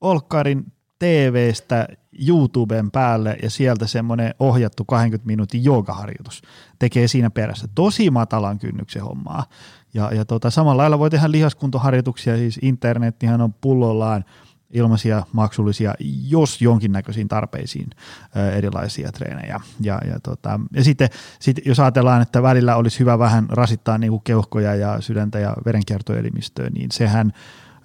Olkkarin TVstä YouTuben päälle ja sieltä semmoinen ohjattu 20 minuutin joogaharjoitus tekee siinä perässä. Tosi matalan kynnyksen hommaa. Ja, ja tota, samalla lailla voi tehdä lihaskuntoharjoituksia, siis internettihan on pullollaan – ilmaisia, maksullisia, jos jonkinnäköisiin tarpeisiin ö, erilaisia treenejä. Ja, ja, tota, ja sitten sit, jos ajatellaan, että välillä olisi hyvä vähän rasittaa niin kuin keuhkoja ja sydäntä ja verenkiertoelimistöä, niin sehän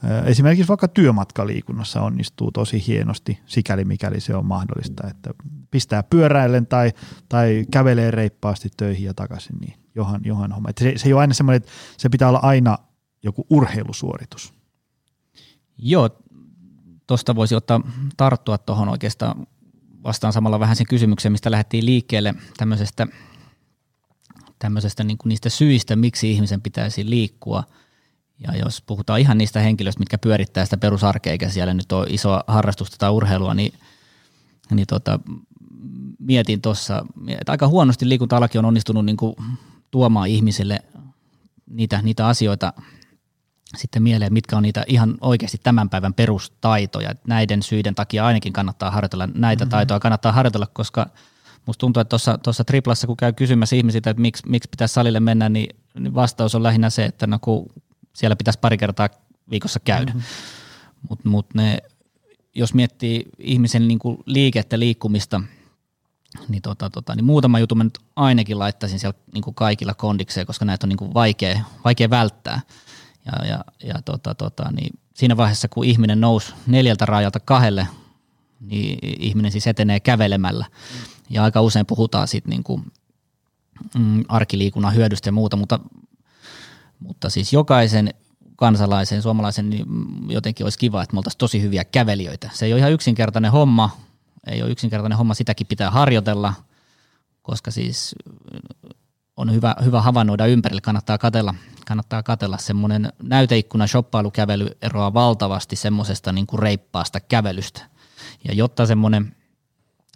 ö, esimerkiksi vaikka työmatkaliikunnassa onnistuu tosi hienosti, sikäli mikäli se on mahdollista, että pistää pyöräillen tai, tai kävelee reippaasti töihin ja takaisin, niin johan, johan homma. Että se, se ei ole aina semmoinen, että se pitää olla aina joku urheilusuoritus. Joo, tuosta voisi ottaa tarttua tuohon oikeastaan vastaan samalla vähän sen kysymyksen, mistä lähdettiin liikkeelle tämmöisestä, tämmöisestä niin kuin niistä syistä, miksi ihmisen pitäisi liikkua. Ja jos puhutaan ihan niistä henkilöistä, mitkä pyörittää sitä perusarkea, eikä siellä nyt ole isoa harrastusta tai urheilua, niin, niin tota, mietin tuossa, että aika huonosti liikunta on onnistunut niin kuin tuomaan ihmisille niitä, niitä asioita sitten mieleen, mitkä on niitä ihan oikeasti tämän päivän perustaitoja. Näiden syiden takia ainakin kannattaa harjoitella näitä mm-hmm. taitoja, kannattaa harjoitella, koska musta tuntuu, että tuossa triplassa, kun käy kysymässä ihmisiltä, että miksi, miksi pitäisi salille mennä, niin, niin vastaus on lähinnä se, että no kun siellä pitäisi pari kertaa viikossa käydä. Mm-hmm. Mutta mut ne, jos miettii ihmisen niinku liikettä, liikkumista, niin, tota, tota, niin muutama juttu mä nyt ainakin laittaisin siellä niinku kaikilla kondikseen, koska näitä on niinku vaikea, vaikea välttää. Ja, ja, ja tota, tota, niin siinä vaiheessa, kun ihminen nousi neljältä rajalta kahdelle, niin ihminen siis etenee kävelemällä. Ja aika usein puhutaan siitä niin kuin, mm, arkiliikunnan hyödystä ja muuta, mutta, mutta siis jokaisen kansalaisen, suomalaisen, niin jotenkin olisi kiva, että me oltaisiin tosi hyviä kävelijöitä. Se ei ole ihan yksinkertainen homma, ei ole yksinkertainen homma, sitäkin pitää harjoitella, koska siis on hyvä, hyvä havainnoida ympärille, kannattaa katella, kannattaa katella semmoinen näyteikkuna shoppailukävely eroaa valtavasti semmoisesta niin kuin reippaasta kävelystä. Ja jotta semmoinen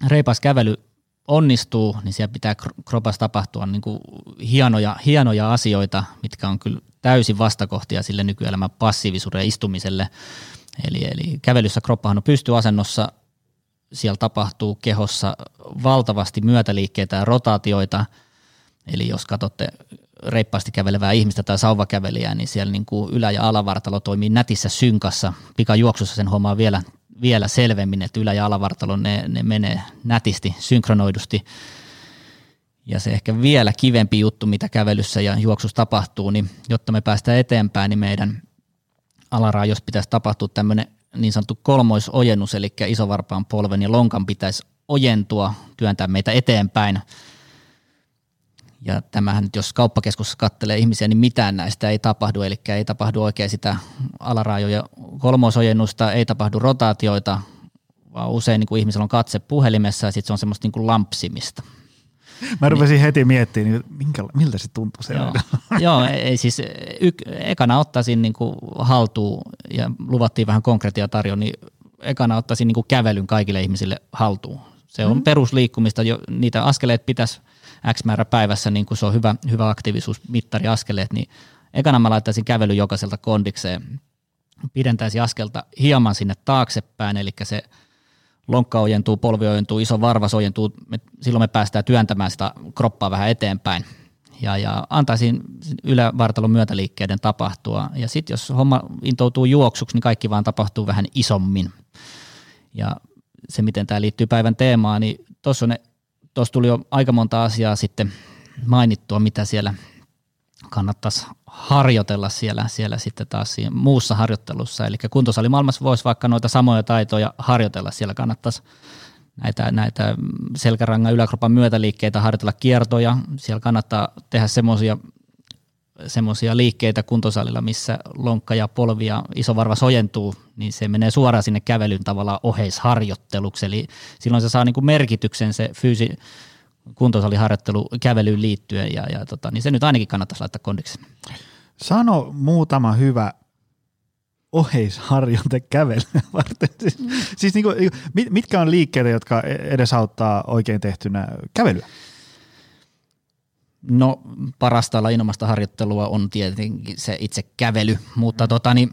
reipas kävely onnistuu, niin siellä pitää kropassa tapahtua niin kuin hienoja, hienoja asioita, mitkä on kyllä täysin vastakohtia sille nykyelämän passiivisuuden istumiselle. Eli, eli kävelyssä kroppahan on pystyasennossa, siellä tapahtuu kehossa valtavasti myötäliikkeitä ja rotaatioita, eli jos katsotte reippaasti kävelevää ihmistä tai sauvakävelijää, niin siellä niin kuin ylä- ja alavartalo toimii nätissä synkassa. Pikajuoksussa sen hommaa vielä, vielä selvemmin, että ylä- ja alavartalo ne, ne menee nätisti, synkronoidusti. Ja se ehkä vielä kivempi juttu, mitä kävelyssä ja juoksussa tapahtuu, niin jotta me päästään eteenpäin, niin meidän alaraajossa pitäisi tapahtua tämmöinen niin sanottu kolmoisojennus, eli isovarpaan polven ja lonkan pitäisi ojentua, työntää meitä eteenpäin – ja tämähän nyt, jos kauppakeskuksessa katselee ihmisiä, niin mitään näistä ei tapahdu, eli ei tapahdu oikein sitä alaraajoja kolmosojennusta, ei tapahdu rotaatioita, vaan usein niin kuin ihmisellä on katse puhelimessa ja sitten se on semmoista niin kuin lampsimista. Mä rupesin niin, heti miettimään, niin minkä, miltä se tuntuu se Joo, joo ei siis yk, ekana ottaisin niin kuin haltuun ja luvattiin vähän konkreettia tarjoa, niin ekana ottaisin niin kuin kävelyn kaikille ihmisille haltuun. Se on mm. perusliikkumista, jo, niitä askeleet pitäisi – X määrä päivässä, niin kuin se on hyvä, hyvä aktiivisuusmittari askeleet, niin ekana mä laittaisin kävely jokaiselta kondikseen, pidentäisi askelta hieman sinne taaksepäin, eli se lonkka ojentuu, polvi ojentuu, iso varvas ojentuu, me, silloin me päästään työntämään sitä kroppaa vähän eteenpäin ja, ja antaisin ylävartalon myötäliikkeiden tapahtua. Ja sitten jos homma intoutuu juoksuksi, niin kaikki vaan tapahtuu vähän isommin. Ja se, miten tämä liittyy päivän teemaan, niin tuossa tuli jo aika monta asiaa sitten mainittua, mitä siellä kannattaisi harjoitella siellä, siellä sitten taas siinä muussa harjoittelussa. Eli kuntosalimaailmassa voisi vaikka noita samoja taitoja harjoitella. Siellä kannattaisi näitä, näitä selkärangan yläkropan myötäliikkeitä harjoitella kiertoja. Siellä kannattaa tehdä semmoisia semmoisia liikkeitä kuntosalilla, missä lonkka ja polvi ja iso varva sojentuu, niin se menee suoraan sinne kävelyn tavalla oheisharjoitteluksi. Eli silloin se saa niin kuin merkityksen se fyysi kuntosaliharjoittelu kävelyyn liittyen, ja, ja tota, niin se nyt ainakin kannattaisi laittaa kondiksi. Sano muutama hyvä oheisharjoite kävelyä varten. Siis, mm. siis niin kuin, mitkä on liikkeitä, jotka edesauttaa oikein tehtynä kävelyä? No parasta lajinomaista harjoittelua on tietenkin se itse kävely, mutta mm. tota, niin,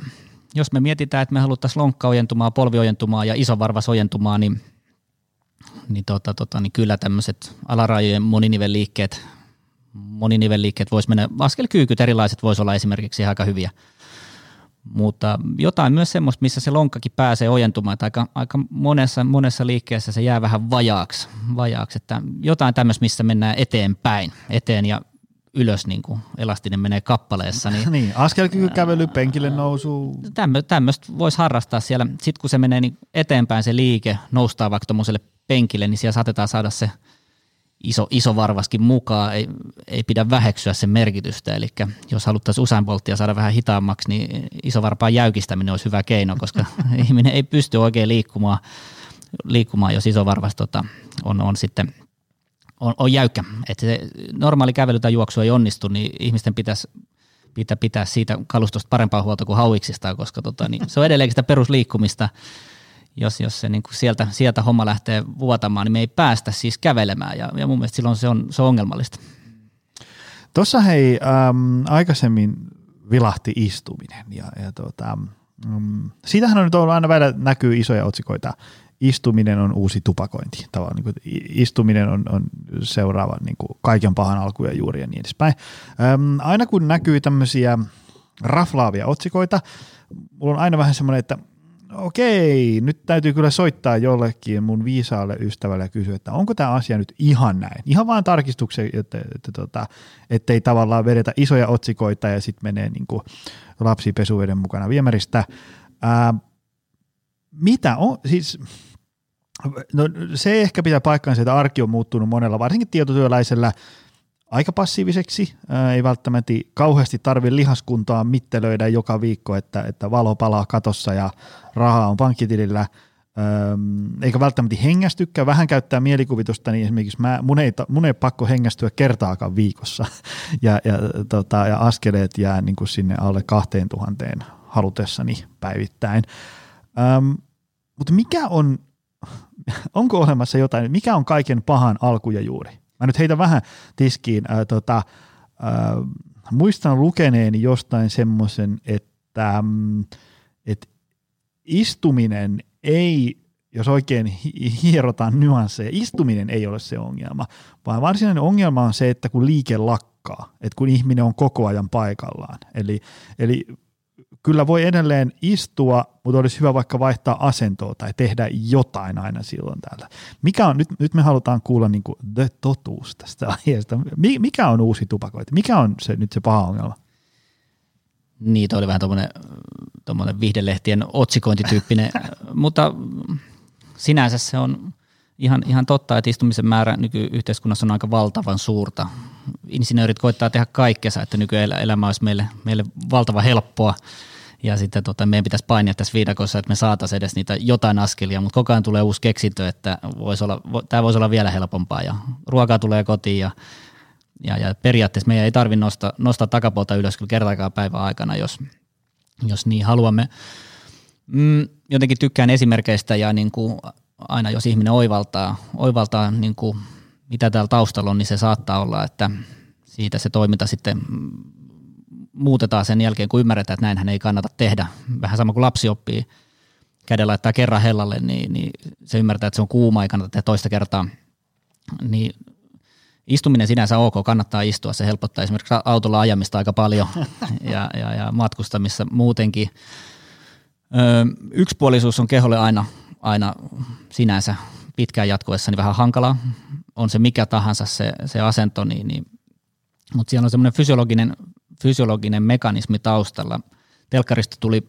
jos me mietitään, että me haluttaisiin polvi ojentumaan ja isovarvas ojentumaan, niin, niin, tota, tota, niin kyllä tämmöiset alarajojen moninivelliikkeet, moninivelliikkeet voisi mennä, askelkyykyt erilaiset voisi olla esimerkiksi aika hyviä – mutta jotain myös semmoista, missä se lonkkakin pääsee ojentumaan, että aika, aika monessa, monessa liikkeessä se jää vähän vajaaksi, vajaaksi että jotain tämmöistä, missä mennään eteenpäin, eteen ja ylös niin kuin elastinen menee kappaleessa. Niin, niin askelkykykävely, penkille nousu. Tämmöistä voisi harrastaa siellä. Sitten kun se menee niin eteenpäin se liike, noustaa vaikka tuommoiselle penkille, niin siellä saatetaan saada se – iso, iso varvaskin mukaan, ei, ei pidä väheksyä sen merkitystä. Eli jos haluttaisiin usein volttia saada vähän hitaammaksi, niin iso varpaan jäykistäminen olisi hyvä keino, koska ihminen ei pysty oikein liikkumaan, liikkumaan jos iso varvas tota, on, on sitten on, on jäykkä. Että se normaali kävely tai juoksu ei onnistu, niin ihmisten pitäisi pitää, pitää siitä kalustosta parempaa huolta kuin hauiksista, koska tota, niin se on edelleenkin sitä perusliikkumista, jos, jos se niin kuin sieltä, sieltä homma lähtee vuotamaan, niin me ei päästä siis kävelemään ja, ja mun mielestä silloin se on, se on ongelmallista. Tuossa hei, äm, aikaisemmin vilahti istuminen. Ja, ja tota, mm, siitähän on nyt ollut aina välillä näkyy isoja otsikoita. Istuminen on uusi tupakointi. Tavallaan, niin kuin, istuminen on, on seuraava niin kuin kaiken pahan alku ja juuri ja niin edespäin. Öm, aina kun näkyy tämmöisiä raflaavia otsikoita, mulla on aina vähän semmoinen, että okei, nyt täytyy kyllä soittaa jollekin mun viisaalle ystävälle ja kysyä, että onko tämä asia nyt ihan näin. Ihan vaan tarkistuksen, että, että, että, tota, ettei tavallaan vedetä isoja otsikoita ja sitten menee niin kuin lapsi pesuveden mukana viemäristä. Ää, mitä on, siis no, se ehkä pitää paikkaansa, että arki on muuttunut monella, varsinkin tietotyöläisellä aika passiiviseksi. Ei välttämättä kauheasti tarvi lihaskuntaa mittelöidä joka viikko, että, että valo palaa katossa ja rahaa on pankkitilillä. eikä välttämättä hengästykään, vähän käyttää mielikuvitusta, niin esimerkiksi mä, mun, ei, mun ei pakko hengästyä kertaakaan viikossa, ja, ja, tota, ja askeleet jää niin kuin sinne alle 2000 halutessani päivittäin. Öm, mutta mikä on, onko olemassa jotain, mikä on kaiken pahan alku ja juuri? Mä nyt heitän vähän tiskiin. Ää, tota, ää, muistan lukeneeni jostain semmoisen, että, että istuminen ei, jos oikein hierotaan nyansseja, istuminen ei ole se ongelma, vaan varsinainen ongelma on se, että kun liike lakkaa, että kun ihminen on koko ajan paikallaan. Eli, eli kyllä voi edelleen istua, mutta olisi hyvä vaikka vaihtaa asentoa tai tehdä jotain aina silloin täällä. Mikä on, nyt, nyt me halutaan kuulla niin kuin the totuus tästä aiheesta. Mikä on uusi tupakointi? Mikä on se, nyt se paha ongelma? Toi oli vähän tuommoinen viihdelehtien otsikointityyppinen, mutta sinänsä se on ihan, ihan totta, että istumisen määrä nykyyhteiskunnassa on aika valtavan suurta. Insinöörit koittaa tehdä kaikkensa, että nykyelämä olisi meille, meille valtava helppoa ja sitten tota, meidän pitäisi painia tässä viidakossa, että me saataisiin edes niitä jotain askelia, mutta koko ajan tulee uusi keksintö, että voisi olla, tämä voisi olla vielä helpompaa ja ruokaa tulee kotiin ja, ja, ja periaatteessa meidän ei tarvitse nostaa, nostaa takapuolta ylös kyllä kertaakaan päivän aikana, jos, jos niin haluamme. Mm, jotenkin tykkään esimerkkeistä ja niin kuin aina jos ihminen oivaltaa, oivaltaa niin kuin mitä täällä taustalla on, niin se saattaa olla, että siitä se toiminta sitten muutetaan sen jälkeen, kun ymmärretään, että näinhän ei kannata tehdä. Vähän sama kuin lapsi oppii käden laittaa kerran hellalle, niin, niin se ymmärtää, että se on kuuma, ei kannata tehdä toista kertaa. Niin istuminen sinänsä ok, kannattaa istua, se helpottaa esimerkiksi autolla ajamista aika paljon ja, ja, ja matkustamissa muutenkin. Ö, yksipuolisuus on keholle aina, aina sinänsä pitkään jatkuessa niin vähän hankalaa. On se mikä tahansa se, se asento, niin, niin mutta siellä on semmoinen fysiologinen fysiologinen mekanismi taustalla. Telkkarista tuli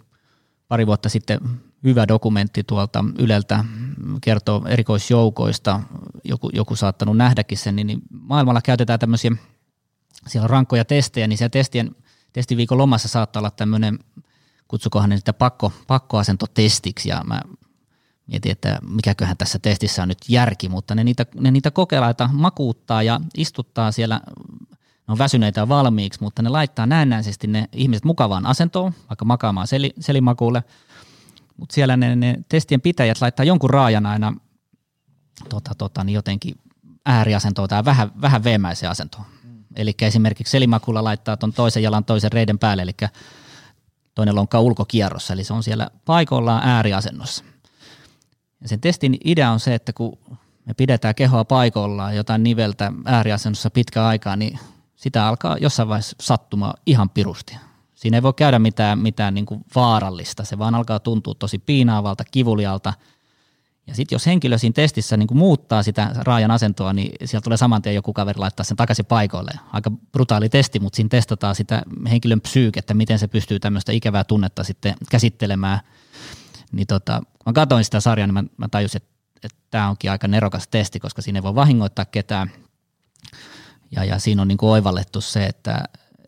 pari vuotta sitten hyvä dokumentti tuolta Yleltä, kertoo erikoisjoukoista, joku, joku saattanut nähdäkin sen, niin maailmalla käytetään tämmöisiä, siellä on rankkoja testejä, niin siellä testien, testiviikon lomassa saattaa olla tämmöinen, kutsukohan ne sitä pakko, pakkoasentotestiksi, ja mä mietin, että mikäköhän tässä testissä on nyt järki, mutta ne niitä, ne niitä kokeilaita makuuttaa ja istuttaa siellä ne on väsyneitä valmiiksi, mutta ne laittaa näennäisesti ne ihmiset mukavaan asentoon, vaikka makaamaan seli, selimakuulle, mutta siellä ne, ne testien pitäjät laittaa jonkun raajan aina tota, tota, niin jotenkin ääriasentoon tai vähän, vähän veemäiseen asentoon. Mm. Eli esimerkiksi selimakuulla laittaa tuon toisen jalan toisen reiden päälle, eli toinen lonkka ulkokierrossa, eli se on siellä paikoillaan ääriasennossa. Ja sen testin idea on se, että kun me pidetään kehoa paikoillaan jotain niveltä ääriasennossa pitkä aikaa, niin sitä alkaa jossain vaiheessa sattumaan ihan pirusti. Siinä ei voi käydä mitään, mitään niin kuin vaarallista, se vaan alkaa tuntua tosi piinaavalta, kivulialta. Ja sitten jos henkilö siinä testissä niin kuin muuttaa sitä raajan asentoa, niin sieltä tulee saman tien joku kaveri laittaa sen takaisin paikoille. Aika brutaali testi, mutta siinä testataan sitä henkilön psyykettä, miten se pystyy tämmöistä ikävää tunnetta sitten käsittelemään. Niin tota, kun mä katsoin sitä sarjaa, niin mä, mä tajusin, että, että tämä onkin aika nerokas testi, koska siinä ei voi vahingoittaa ketään – ja, ja siinä on niin kuin oivallettu se, että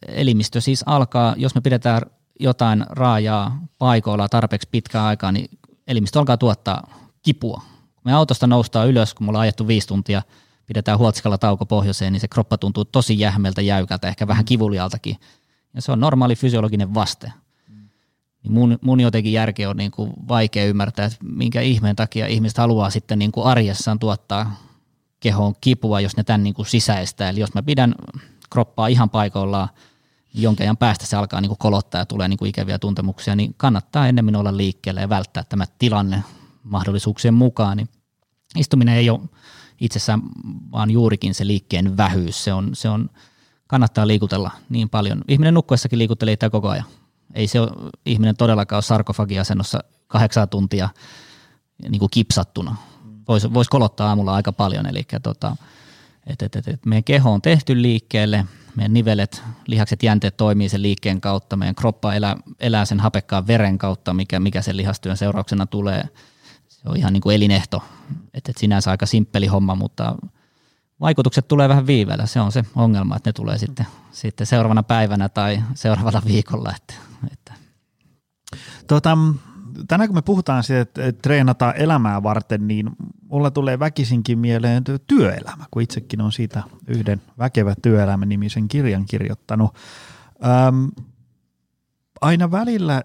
elimistö siis alkaa, jos me pidetään jotain raajaa paikoilla tarpeeksi pitkään aikaa, niin elimistö alkaa tuottaa kipua. Kun me autosta noustaan ylös, kun me ollaan ajettu viisi tuntia, pidetään huoltsikalla tauko pohjoiseen, niin se kroppa tuntuu tosi jähmeltä, jäykältä, ehkä vähän kivulialtakin. Ja se on normaali fysiologinen vaste. Niin mun, mun jotenkin järki on niin kuin vaikea ymmärtää, että minkä ihmeen takia ihmiset haluaa sitten niin kuin arjessaan tuottaa kehoon kipua, jos ne tämän niin kuin sisäistää. Eli jos mä pidän kroppaa ihan paikoillaan, jonkin ajan päästä se alkaa niin kuin kolottaa ja tulee niin kuin ikäviä tuntemuksia, niin kannattaa ennemmin olla liikkeellä ja välttää tämä tilanne mahdollisuuksien mukaan. Niin istuminen ei ole itsessään vaan juurikin se liikkeen vähyys. Se on, se on, kannattaa liikutella niin paljon. Ihminen nukkuessakin liikuttelee itse koko ajan. Ei se ole, ihminen todellakaan ole sarkofagiasennossa kahdeksan tuntia niin kuin kipsattuna. Voisi vois kolottaa aamulla aika paljon, eli tota, et, et, et, et meidän keho on tehty liikkeelle, meidän nivelet, lihakset, jänteet toimii sen liikkeen kautta, meidän kroppa elää, elää sen hapekkaan veren kautta, mikä, mikä sen lihastyön seurauksena tulee. Se on ihan niin kuin elinehto, että et sinänsä aika simppeli homma, mutta vaikutukset tulee vähän viiveellä. Se on se ongelma, että ne tulee sitten, sitten seuraavana päivänä tai seuraavalla viikolla. Että, että. Tota, tänään kun me puhutaan siitä, että treenataan elämää varten, niin mulla tulee väkisinkin mieleen työelämä, kun itsekin on siitä yhden väkevä työelämä-nimisen kirjan kirjoittanut. Öm, aina välillä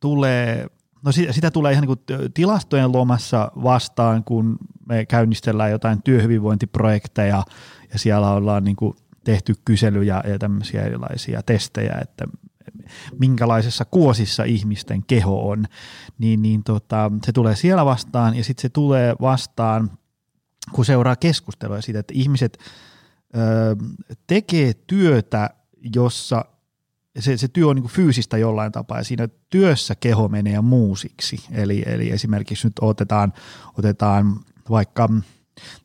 tulee, no sitä, sitä tulee ihan niin kuin tilastojen lomassa vastaan, kun me käynnistellään jotain työhyvinvointiprojekteja ja siellä ollaan niin kuin tehty kyselyjä ja tämmöisiä erilaisia testejä, että minkälaisessa kuosissa ihmisten keho on, niin, niin tota, se tulee siellä vastaan ja sitten se tulee vastaan, kun seuraa keskustelua siitä, että ihmiset ö, tekee työtä, jossa se, se työ on niin fyysistä jollain tapaa ja siinä työssä keho menee muusiksi. Eli, eli esimerkiksi nyt otetaan, otetaan vaikka,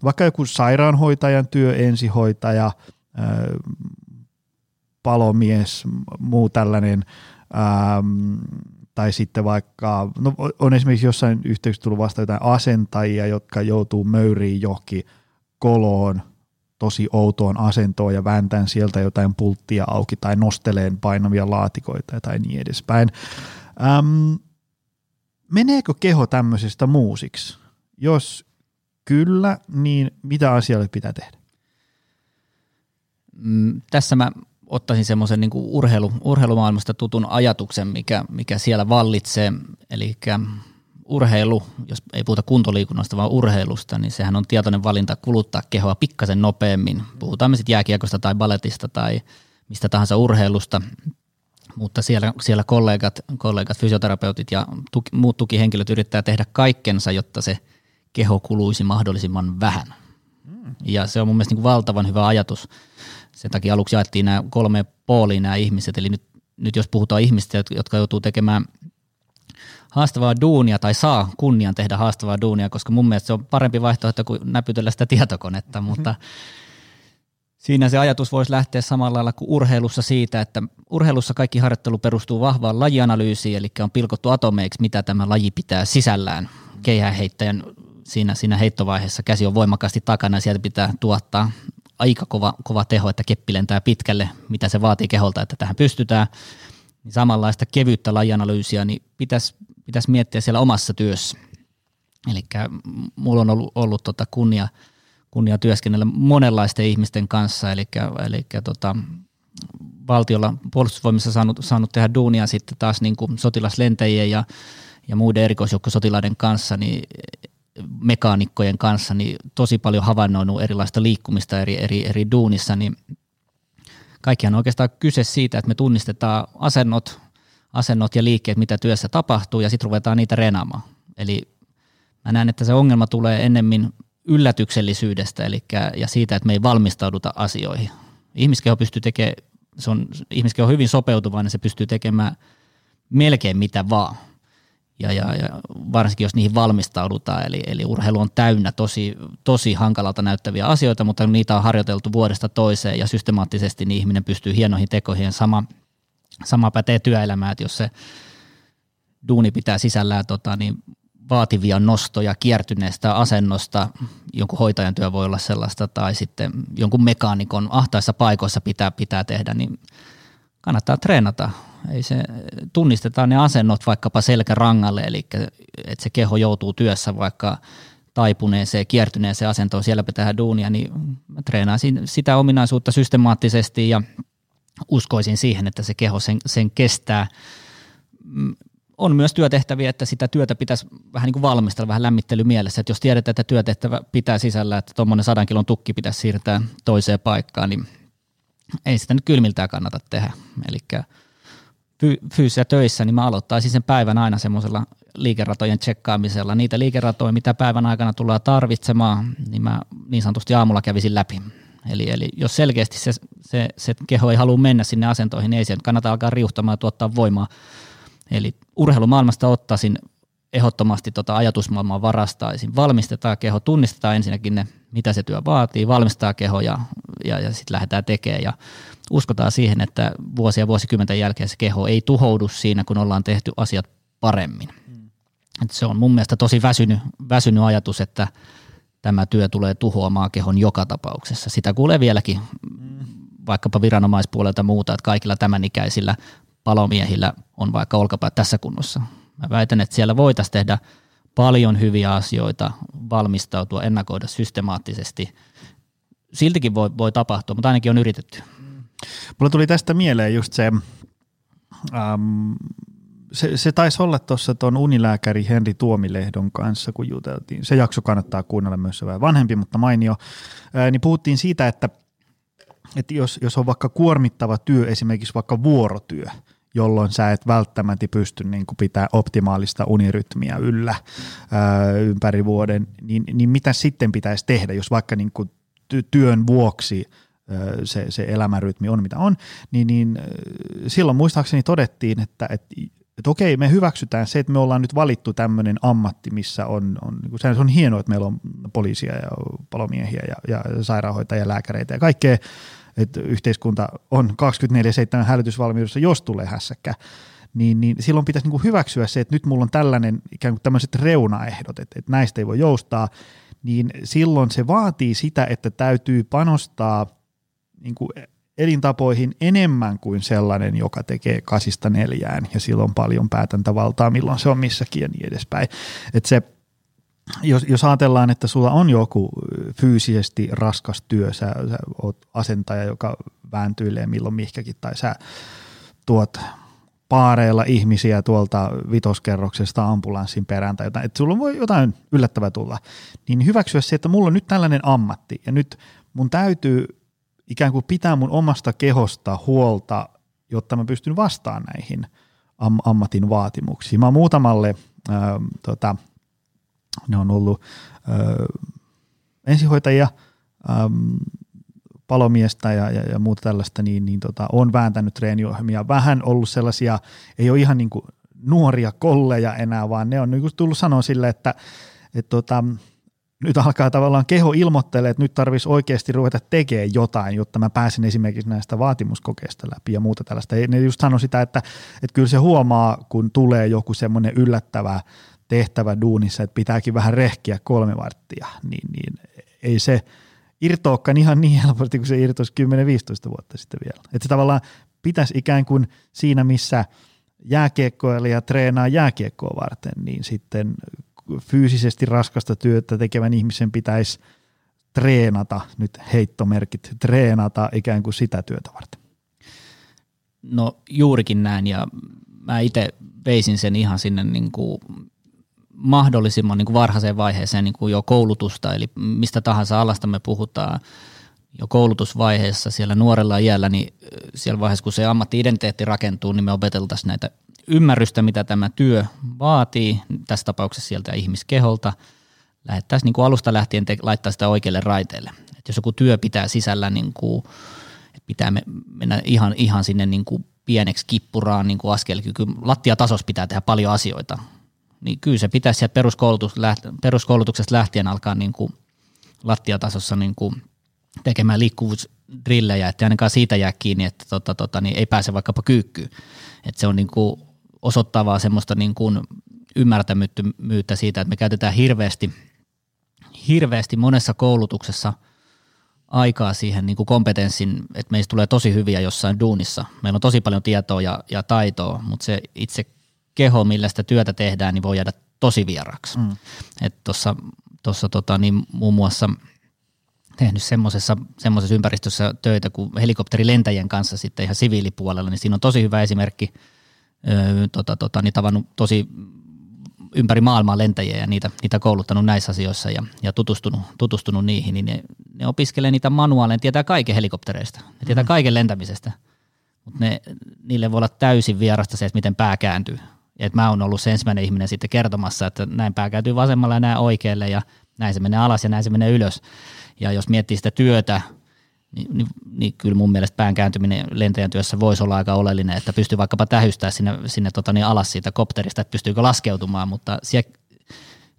vaikka joku sairaanhoitajan työ, ensihoitaja, palomies, muu tällainen, ähm, tai sitten vaikka, no on esimerkiksi jossain yhteydessä tullut vasta jotain asentajia, jotka joutuu möyriin johonkin koloon tosi outoon asentoon ja vääntään sieltä jotain pulttia auki tai nosteleen painavia laatikoita tai niin edespäin. Ähm, meneekö keho tämmöisestä muusiksi? Jos kyllä, niin mitä asialle pitää tehdä? Mm, tässä mä ottaisin semmoisen niin urheilu, urheilumaailmasta tutun ajatuksen, mikä, mikä siellä vallitsee, eli urheilu, jos ei puhuta kuntoliikunnasta, vaan urheilusta, niin sehän on tietoinen valinta kuluttaa kehoa pikkasen nopeammin. Puhutaan me sitten jääkiekosta tai balletista tai mistä tahansa urheilusta, mutta siellä, siellä kollegat, kollegat, fysioterapeutit ja tuki, muut tukihenkilöt yrittää tehdä kaikkensa, jotta se keho kuluisi mahdollisimman vähän. Mm. Ja se on mun mielestä niin kuin valtavan hyvä ajatus sen takia aluksi jaettiin nämä kolme pooliin nämä ihmiset, eli nyt, nyt jos puhutaan ihmistä, jotka joutuu tekemään haastavaa duunia tai saa kunnian tehdä haastavaa duunia, koska mun mielestä se on parempi vaihtoehto kuin näpytellä sitä tietokonetta, mm-hmm. mutta siinä se ajatus voisi lähteä samalla lailla kuin urheilussa siitä, että urheilussa kaikki harjoittelu perustuu vahvaan lajianalyysiin, eli on pilkottu atomeiksi, mitä tämä laji pitää sisällään. Keihäänheittäjän siinä, siinä heittovaiheessa käsi on voimakkaasti takana ja sieltä pitää tuottaa aika kova, kova teho, että keppi lentää pitkälle, mitä se vaatii keholta, että tähän pystytään. Niin samanlaista kevyttä lajianalyysiä niin pitäisi, pitäisi miettiä siellä omassa työssä. Eli mulla on ollut, ollut tota kunnia, kunnia työskennellä monenlaisten ihmisten kanssa, eli, eli tota, valtiolla puolustusvoimissa saanut, saanut tehdä duunia sitten taas niin kuin sotilaslentäjien ja, ja muiden erikoisjoukkosotilaiden kanssa, niin mekaanikkojen kanssa niin tosi paljon havainnoinut erilaista liikkumista eri, eri, eri duunissa, niin kaikkihan on oikeastaan kyse siitä, että me tunnistetaan asennot, asennot ja liikkeet, mitä työssä tapahtuu, ja sitten ruvetaan niitä reenaamaan. Eli mä näen, että se ongelma tulee ennemmin yllätyksellisyydestä eli, ja siitä, että me ei valmistauduta asioihin. Ihmiskeho pystyy tekemään, se on, ihmiskeho on hyvin sopeutuvainen, se pystyy tekemään melkein mitä vaan ja, ja, ja varsinkin jos niihin valmistaudutaan, eli, eli urheilu on täynnä tosi, tosi hankalalta näyttäviä asioita, mutta niitä on harjoiteltu vuodesta toiseen ja systemaattisesti niin ihminen pystyy hienoihin tekoihin. Sama, sama pätee työelämään, että jos se duuni pitää sisällään tota, niin vaativia nostoja kiertyneestä asennosta, jonkun hoitajan työ voi olla sellaista, tai sitten jonkun mekaanikon ahtaissa paikoissa pitää, pitää tehdä, niin kannattaa treenata ei se, tunnistetaan ne asennot vaikkapa selkärangalle, eli että se keho joutuu työssä vaikka taipuneeseen, kiertyneeseen asentoon, siellä pitää duunia, niin mä treenaisin sitä ominaisuutta systemaattisesti ja uskoisin siihen, että se keho sen, sen kestää. Mm, on myös työtehtäviä, että sitä työtä pitäisi vähän niin kuin valmistella, vähän lämmittely mielessä, että jos tiedetään, että työtehtävä pitää sisällä, että tuommoinen sadan kilon tukki pitäisi siirtää toiseen paikkaan, niin ei sitä nyt kylmiltään kannata tehdä. Eli fyysisiä töissä, niin mä aloittaisin sen päivän aina semmoisella liikeratojen tsekkaamisella. Niitä liikeratoja, mitä päivän aikana tullaan tarvitsemaan, niin mä niin sanotusti aamulla kävisin läpi. Eli, eli jos selkeästi se, se, se keho ei halua mennä sinne asentoihin, niin ei sen kannata alkaa riuhtamaan ja tuottaa voimaa. Eli urheilumaailmasta ottaisin ehdottomasti tota ajatusmaailmaa varastaisin. Valmistetaan keho, tunnistetaan ensinnäkin ne, mitä se työ vaatii, valmistetaan keho ja, ja, ja sitten lähdetään tekemään. Ja uskotaan siihen, että vuosia vuosikymmenten jälkeen se keho ei tuhoudu siinä, kun ollaan tehty asiat paremmin. Mm. Et se on mun mielestä tosi väsynyt, väsynyt ajatus, että tämä työ tulee tuhoamaan kehon joka tapauksessa. Sitä kuulee vieläkin mm. vaikkapa viranomaispuolelta muuta, että kaikilla tämän ikäisillä palomiehillä on vaikka olkapäät tässä kunnossa. Mä väitän, että siellä voitaisiin tehdä paljon hyviä asioita, valmistautua, ennakoida systemaattisesti. Siltikin voi, voi tapahtua, mutta ainakin on yritetty. Mulla tuli tästä mieleen just se, um, se, se taisi olla tuossa tuon unilääkäri Henri Tuomilehdon kanssa, kun juteltiin. Se jakso kannattaa kuunnella myös vähän vanhempi, mutta mainio. Ää, niin puhuttiin siitä, että, että jos, jos on vaikka kuormittava työ, esimerkiksi vaikka vuorotyö, jolloin sä et välttämättä pysty niin kuin pitää optimaalista unirytmiä yllä ää, ympäri vuoden, niin, niin mitä sitten pitäisi tehdä, jos vaikka niin kuin työn vuoksi se, se elämänrytmi on mitä on, niin, niin silloin muistaakseni todettiin, että, että että okei, me hyväksytään se, että me ollaan nyt valittu tämmöinen ammatti, missä on, on niin se on hienoa, että meillä on poliisia ja palomiehiä ja, ja sairaanhoitajia ja lääkäreitä ja kaikkea, että yhteiskunta on 24-7 hälytysvalmiudessa, jos tulee hässäkkä, niin, niin silloin pitäisi niin kuin hyväksyä se, että nyt mulla on tällainen ikään kuin tämmöiset reunaehdot, että, että näistä ei voi joustaa, niin silloin se vaatii sitä, että täytyy panostaa niin kuin elintapoihin enemmän kuin sellainen, joka tekee kasista neljään ja silloin paljon päätäntävaltaa, milloin se on missäkin ja niin edespäin. että se jos, jos ajatellaan, että sulla on joku fyysisesti raskas työ, sä, sä oot asentaja, joka vääntyilee milloin mihkäkin, tai sä tuot paareilla ihmisiä tuolta vitoskerroksesta ambulanssin perään tai jotain, että sulla voi jotain yllättävää tulla, niin hyväksyä se, että mulla on nyt tällainen ammatti ja nyt mun täytyy ikään kuin pitää mun omasta kehosta huolta, jotta mä pystyn vastaan näihin am- ammatin vaatimuksiin. Mä muutamalle äh, tota, ne on ollut ö, ensihoitajia, ö, palomiestä ja, ja, ja muuta tällaista, niin, niin tota, on vääntänyt treeniohjelmia. Vähän ollut sellaisia, ei ole ihan niin kuin nuoria kolleja enää, vaan ne on niin kuin tullut sanoa sille, että et tota, nyt alkaa tavallaan keho ilmoittelee, että nyt tarvitsisi oikeasti ruveta tekemään jotain, jotta mä pääsin esimerkiksi näistä vaatimuskokeista läpi ja muuta tällaista. Ne just sanoi sitä, että, että kyllä se huomaa, kun tulee joku semmoinen yllättävä tehtävä duunissa, että pitääkin vähän rehkiä kolme varttia, niin, niin ei se irtoakaan ihan niin helposti kuin se irtoisi 10-15 vuotta sitten vielä. Että se tavallaan pitäisi ikään kuin siinä, missä jääkiekkoilija treenaa jääkiekkoa varten, niin sitten fyysisesti raskasta työtä tekevän ihmisen pitäisi treenata, nyt heittomerkit, treenata ikään kuin sitä työtä varten. No juurikin näin ja mä itse veisin sen ihan sinne niin kuin mahdollisimman niin kuin varhaiseen vaiheeseen niin kuin jo koulutusta, eli mistä tahansa alasta me puhutaan jo koulutusvaiheessa siellä nuorella iällä, niin siellä vaiheessa kun se ammatti-identiteetti rakentuu, niin me opeteltaisiin näitä ymmärrystä, mitä tämä työ vaatii, tässä tapauksessa sieltä ihmiskeholta, lähettäisiin niin kuin alusta lähtien te- laittaa sitä oikealle raiteelle. Et jos joku työ pitää sisällä, niin kuin, pitää mennä ihan, ihan sinne niin kuin pieneksi kippuraan niin kuin askelkyky, lattiatasossa pitää tehdä paljon asioita, niin kyllä se pitäisi sieltä peruskoulutuksesta lähtien alkaa niin kuin lattiatasossa niin kuin tekemään liikkuvuusdrillejä, että ainakaan siitä jää kiinni, että tota, tota, niin ei pääse vaikkapa kyykkyyn. Että se on niin kuin osoittavaa semmoista niin kuin ymmärtämättömyyttä siitä, että me käytetään hirveästi, hirveästi monessa koulutuksessa aikaa siihen niin kuin kompetenssin, että meistä tulee tosi hyviä jossain duunissa. Meillä on tosi paljon tietoa ja, ja taitoa, mutta se itse keho, millä sitä työtä tehdään, niin voi jäädä tosi vieraksi. Mm. Tuossa tossa, tota, niin muun muassa tehnyt semmoisessa ympäristössä töitä kuin helikopterilentäjien kanssa sitten ihan siviilipuolella, niin siinä on tosi hyvä esimerkki, öö, tota, tota, niin tavannut tosi ympäri maailmaa lentäjiä ja niitä, niitä kouluttanut näissä asioissa ja, ja tutustunut, tutustunut niihin, niin ne, ne opiskelee niitä manuaaleja, tietää kaiken helikoptereista, ne tietää mm. kaiken lentämisestä, mutta ne, niille voi olla täysin vierasta se, että miten pää kääntyy. Et mä oon ollut se ensimmäinen ihminen sitten kertomassa, että näin pää kääntyy vasemmalle ja näin oikealle ja näin se menee alas ja näin se menee ylös. Ja jos miettii sitä työtä, niin, niin, niin kyllä mun mielestä pään kääntyminen lentäjän työssä voisi olla aika oleellinen, että pystyy vaikkapa tähystää sinne, sinne tota niin alas siitä kopterista, että pystyykö laskeutumaan, mutta siellä,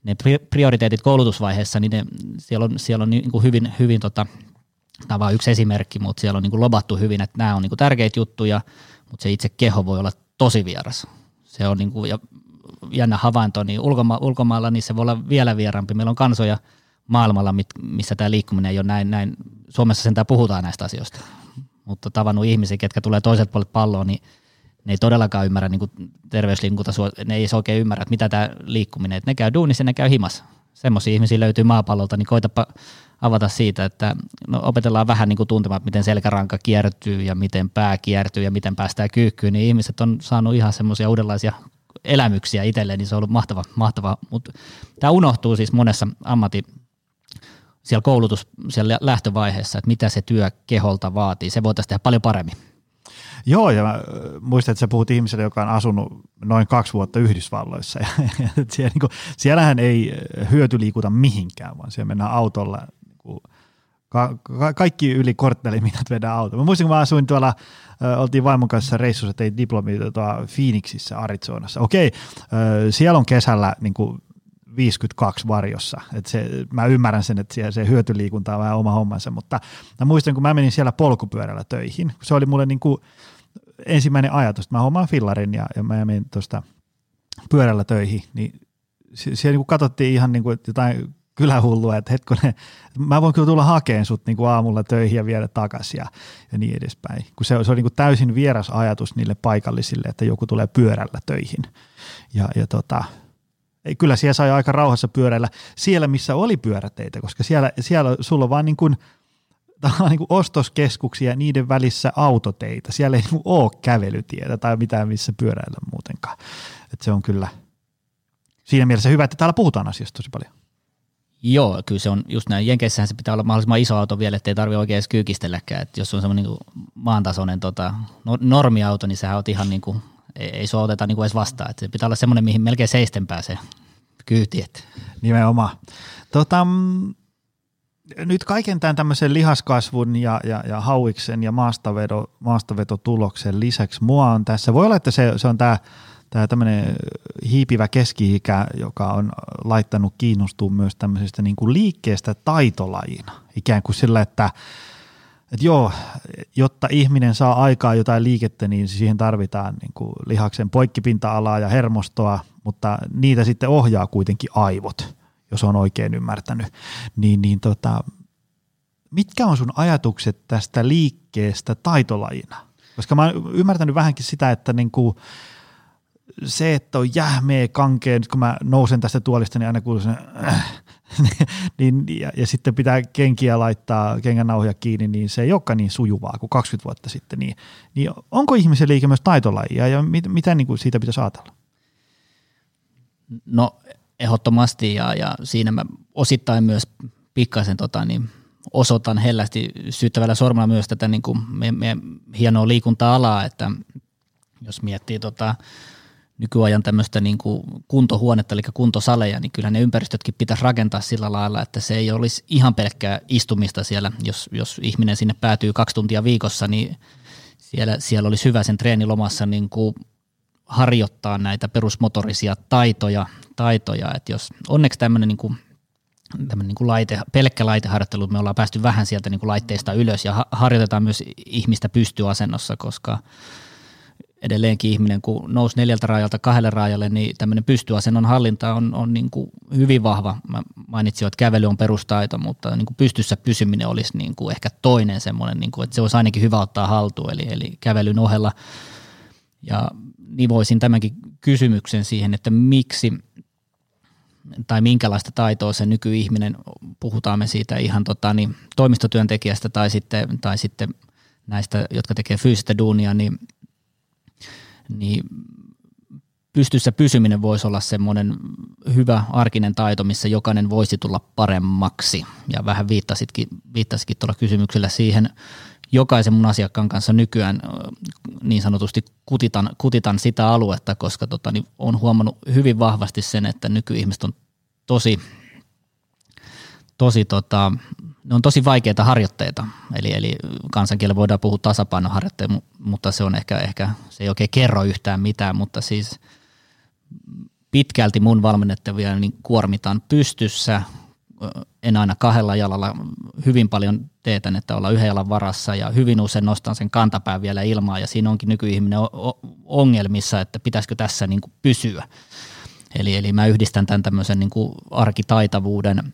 ne prioriteetit koulutusvaiheessa, niin ne, siellä on, siellä on niin kuin hyvin, hyvin tota, tämä on vain yksi esimerkki, mutta siellä on niin kuin lobattu hyvin, että nämä on niin kuin tärkeitä juttuja, mutta se itse keho voi olla tosi vieras. Se on niin kuin, ja jännä havainto, niin ulkoma- ulkomailla niin se voi olla vielä vierampi. Meillä on kansoja maailmalla, missä tämä liikkuminen ei ole näin, näin Suomessa sentään puhutaan näistä asioista, mutta tavannut ihmisiä, ketkä tulee toiselta puolelta palloa, niin ne ei todellakaan ymmärrä niin terveysliikunta, ne ei oikein ymmärrä, että mitä tämä liikkuminen, että ne käy duunissa ne käy himas. Semmoisia ihmisiä löytyy maapallolta, niin koitapa avata siitä, että no opetellaan vähän niin kuin tuntemaan, miten selkäranka kiertyy ja miten pää kiertyy ja miten päästään kyykkyyn, niin ihmiset on saanut ihan semmoisia uudenlaisia elämyksiä itselleen, niin se on ollut mahtava, mahtava. mutta tämä unohtuu siis monessa ammatti siellä koulutus siellä lähtövaiheessa, että mitä se työ keholta vaatii. Se voitaisiin tehdä paljon paremmin. Joo, ja mä muistan, että sä puhut ihmiselle, joka on asunut noin kaksi vuotta Yhdysvalloissa. Ja, ja siellä, niin kuin, siellähän ei hyötyliikuta mihinkään, vaan siellä mennään autolla kuin, ka, ka, kaikki yli korttelimitat vedään auto. Mä muistin, kun mä asuin tuolla, äh, oltiin vaimon kanssa reissussa, tein diplomi tuolla Phoenixissa, Arizonassa. Okei, äh, siellä on kesällä niin kuin 52 varjossa. Et se, mä ymmärrän sen, että se, se hyötyliikunta on vähän oma hommansa, mutta mä muistan, kun mä menin siellä polkupyörällä töihin, se oli mulle niin kuin ensimmäinen ajatus, että mä hommaan fillarin ja, ja mä menin tuosta pyörällä töihin, niin siellä niin katsottiin ihan niin kuin jotain kylähullua, että hetkonen, mä voin kyllä tulla hakeen sut niin kuin aamulla töihin ja viedä takaisin ja, ja niin edespäin. Kun se, se on niin kuin täysin vieras ajatus niille paikallisille, että joku tulee pyörällä töihin. Ja, ja tota, kyllä siellä sai aika rauhassa pyöräillä siellä, missä oli pyöräteitä, koska siellä, siellä sulla on vaan niin kuin, niin kuin ostoskeskuksia niiden välissä autoteita. Siellä ei niin ole kävelytietä tai mitään, missä pyöräillä muutenkaan. Et se on kyllä siinä mielessä hyvä, että täällä puhutaan asiasta tosi paljon. Joo, kyllä se on just näin. Jenkeissähän se pitää olla mahdollisimman iso auto vielä, ettei tarvitse oikein edes kyykistelläkään. Et jos on semmoinen niin maantasoinen tota, normiauto, niin sehän on ihan niin kuin ei, sua oteta niin edes vastaan. Että se pitää olla semmoinen, mihin melkein seisten pääsee kyyti. Että. Nimenomaan. Tota, mm, nyt kaiken tämän tämmöisen lihaskasvun ja, ja, ja hauiksen ja maastavedo, maastavetotuloksen lisäksi mua on tässä, voi olla, että se, se on tämä tämä tämmöinen hiipivä keski-ikä, joka on laittanut kiinnostua myös tämmöisestä niin kuin liikkeestä taitolajina. Ikään kuin sillä, että että joo, jotta ihminen saa aikaa jotain liikettä, niin siihen tarvitaan niin kuin lihaksen poikkipinta-alaa ja hermostoa, mutta niitä sitten ohjaa kuitenkin aivot, jos on oikein ymmärtänyt. Niin, niin tota, mitkä on sun ajatukset tästä liikkeestä taitolajina? Koska mä oon ymmärtänyt vähänkin sitä, että niin kuin se, että on jähmeä, kankea, nyt kun mä nousen tästä tuolista, niin aina kuuluu äh, niin, ja, ja, sitten pitää kenkiä laittaa, kengän kiinni, niin se ei olekaan niin sujuvaa kuin 20 vuotta sitten. Niin, niin onko ihmisen liike myös taitolajia ja mit, mitä niin kuin siitä pitäisi ajatella? No ehdottomasti ja, ja siinä mä osittain myös pikkasen tota, niin osoitan hellästi syyttävällä sormella myös tätä niin kuin me, me hienoa liikunta-alaa, että jos miettii tota, nykyajan tämmöistä niin kuin kuntohuonetta, eli kuntosaleja, niin kyllä ne ympäristötkin pitäisi rakentaa sillä lailla, että se ei olisi ihan pelkkää istumista siellä. Jos, jos ihminen sinne päätyy kaksi tuntia viikossa, niin siellä, siellä olisi hyvä sen treenilomassa niin kuin harjoittaa näitä perusmotorisia taitoja, taitoja. että jos onneksi tämmöinen niin kuin tämmöinen niin kuin laite, pelkkä laiteharjoittelu, me ollaan päästy vähän sieltä niin kuin laitteista ylös ja harjoitetaan myös ihmistä pystyasennossa, koska edelleenkin ihminen, kun nousi neljältä rajalta kahdelle rajalle, niin tämmöinen pystyasennon hallinta on, on niin kuin hyvin vahva. Mä mainitsin että kävely on perustaito, mutta niin kuin pystyssä pysyminen olisi niin kuin ehkä toinen semmoinen, niin kuin, että se olisi ainakin hyvä ottaa haltuun, eli, eli kävelyn ohella. Ja nivoisin tämänkin kysymyksen siihen, että miksi tai minkälaista taitoa se nykyihminen, puhutaan me siitä ihan tota, niin, toimistotyöntekijästä tai sitten, tai sitten näistä, jotka tekee fyysistä duunia, niin niin pystyssä pysyminen voisi olla semmoinen hyvä arkinen taito, missä jokainen voisi tulla paremmaksi. Ja vähän viittasitkin, viittasitkin tuolla kysymyksellä siihen, jokaisen mun asiakkaan kanssa nykyään niin sanotusti kutitan, kutitan sitä aluetta, koska tota, niin huomannut hyvin vahvasti sen, että nykyihmiset on tosi, tosi tota, ne on tosi vaikeita harjoitteita, eli, eli kansankielellä voidaan puhua tasapainoharjoitteita, mutta se on ehkä, ehkä, se ei oikein kerro yhtään mitään, mutta siis pitkälti mun valmennettavia niin kuormitaan pystyssä, en aina kahdella jalalla, hyvin paljon teetän, että olla yhden jalan varassa ja hyvin usein nostan sen kantapään vielä ilmaa ja siinä onkin nykyihminen ongelmissa, että pitäisikö tässä niin kuin pysyä. Eli, eli mä yhdistän tämän tämmöisen niin kuin arkitaitavuuden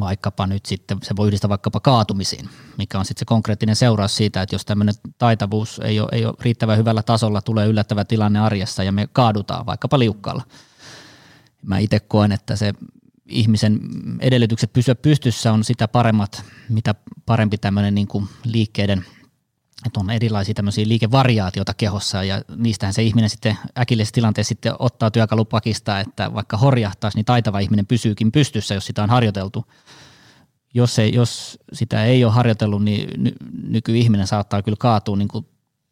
vaikkapa nyt sitten, se voi yhdistää vaikkapa kaatumisiin, mikä on sitten se konkreettinen seuraus siitä, että jos tämmöinen taitavuus ei ole, ei ole riittävän hyvällä tasolla, tulee yllättävä tilanne arjessa ja me kaadutaan vaikkapa liukkaalla. Mä itse koen, että se ihmisen edellytykset pysyä pystyssä on sitä paremmat, mitä parempi tämmöinen niin kuin liikkeiden, että on erilaisia tämmöisiä liikevariaatioita kehossa ja niistähän se ihminen sitten äkillisessä tilanteessa sitten ottaa työkalupakista, että vaikka horjahtaisi, niin taitava ihminen pysyykin pystyssä, jos sitä on harjoiteltu. Jos, ei, jos sitä ei ole harjoitellut, niin ny, nykyihminen saattaa kyllä kaatua niin kuin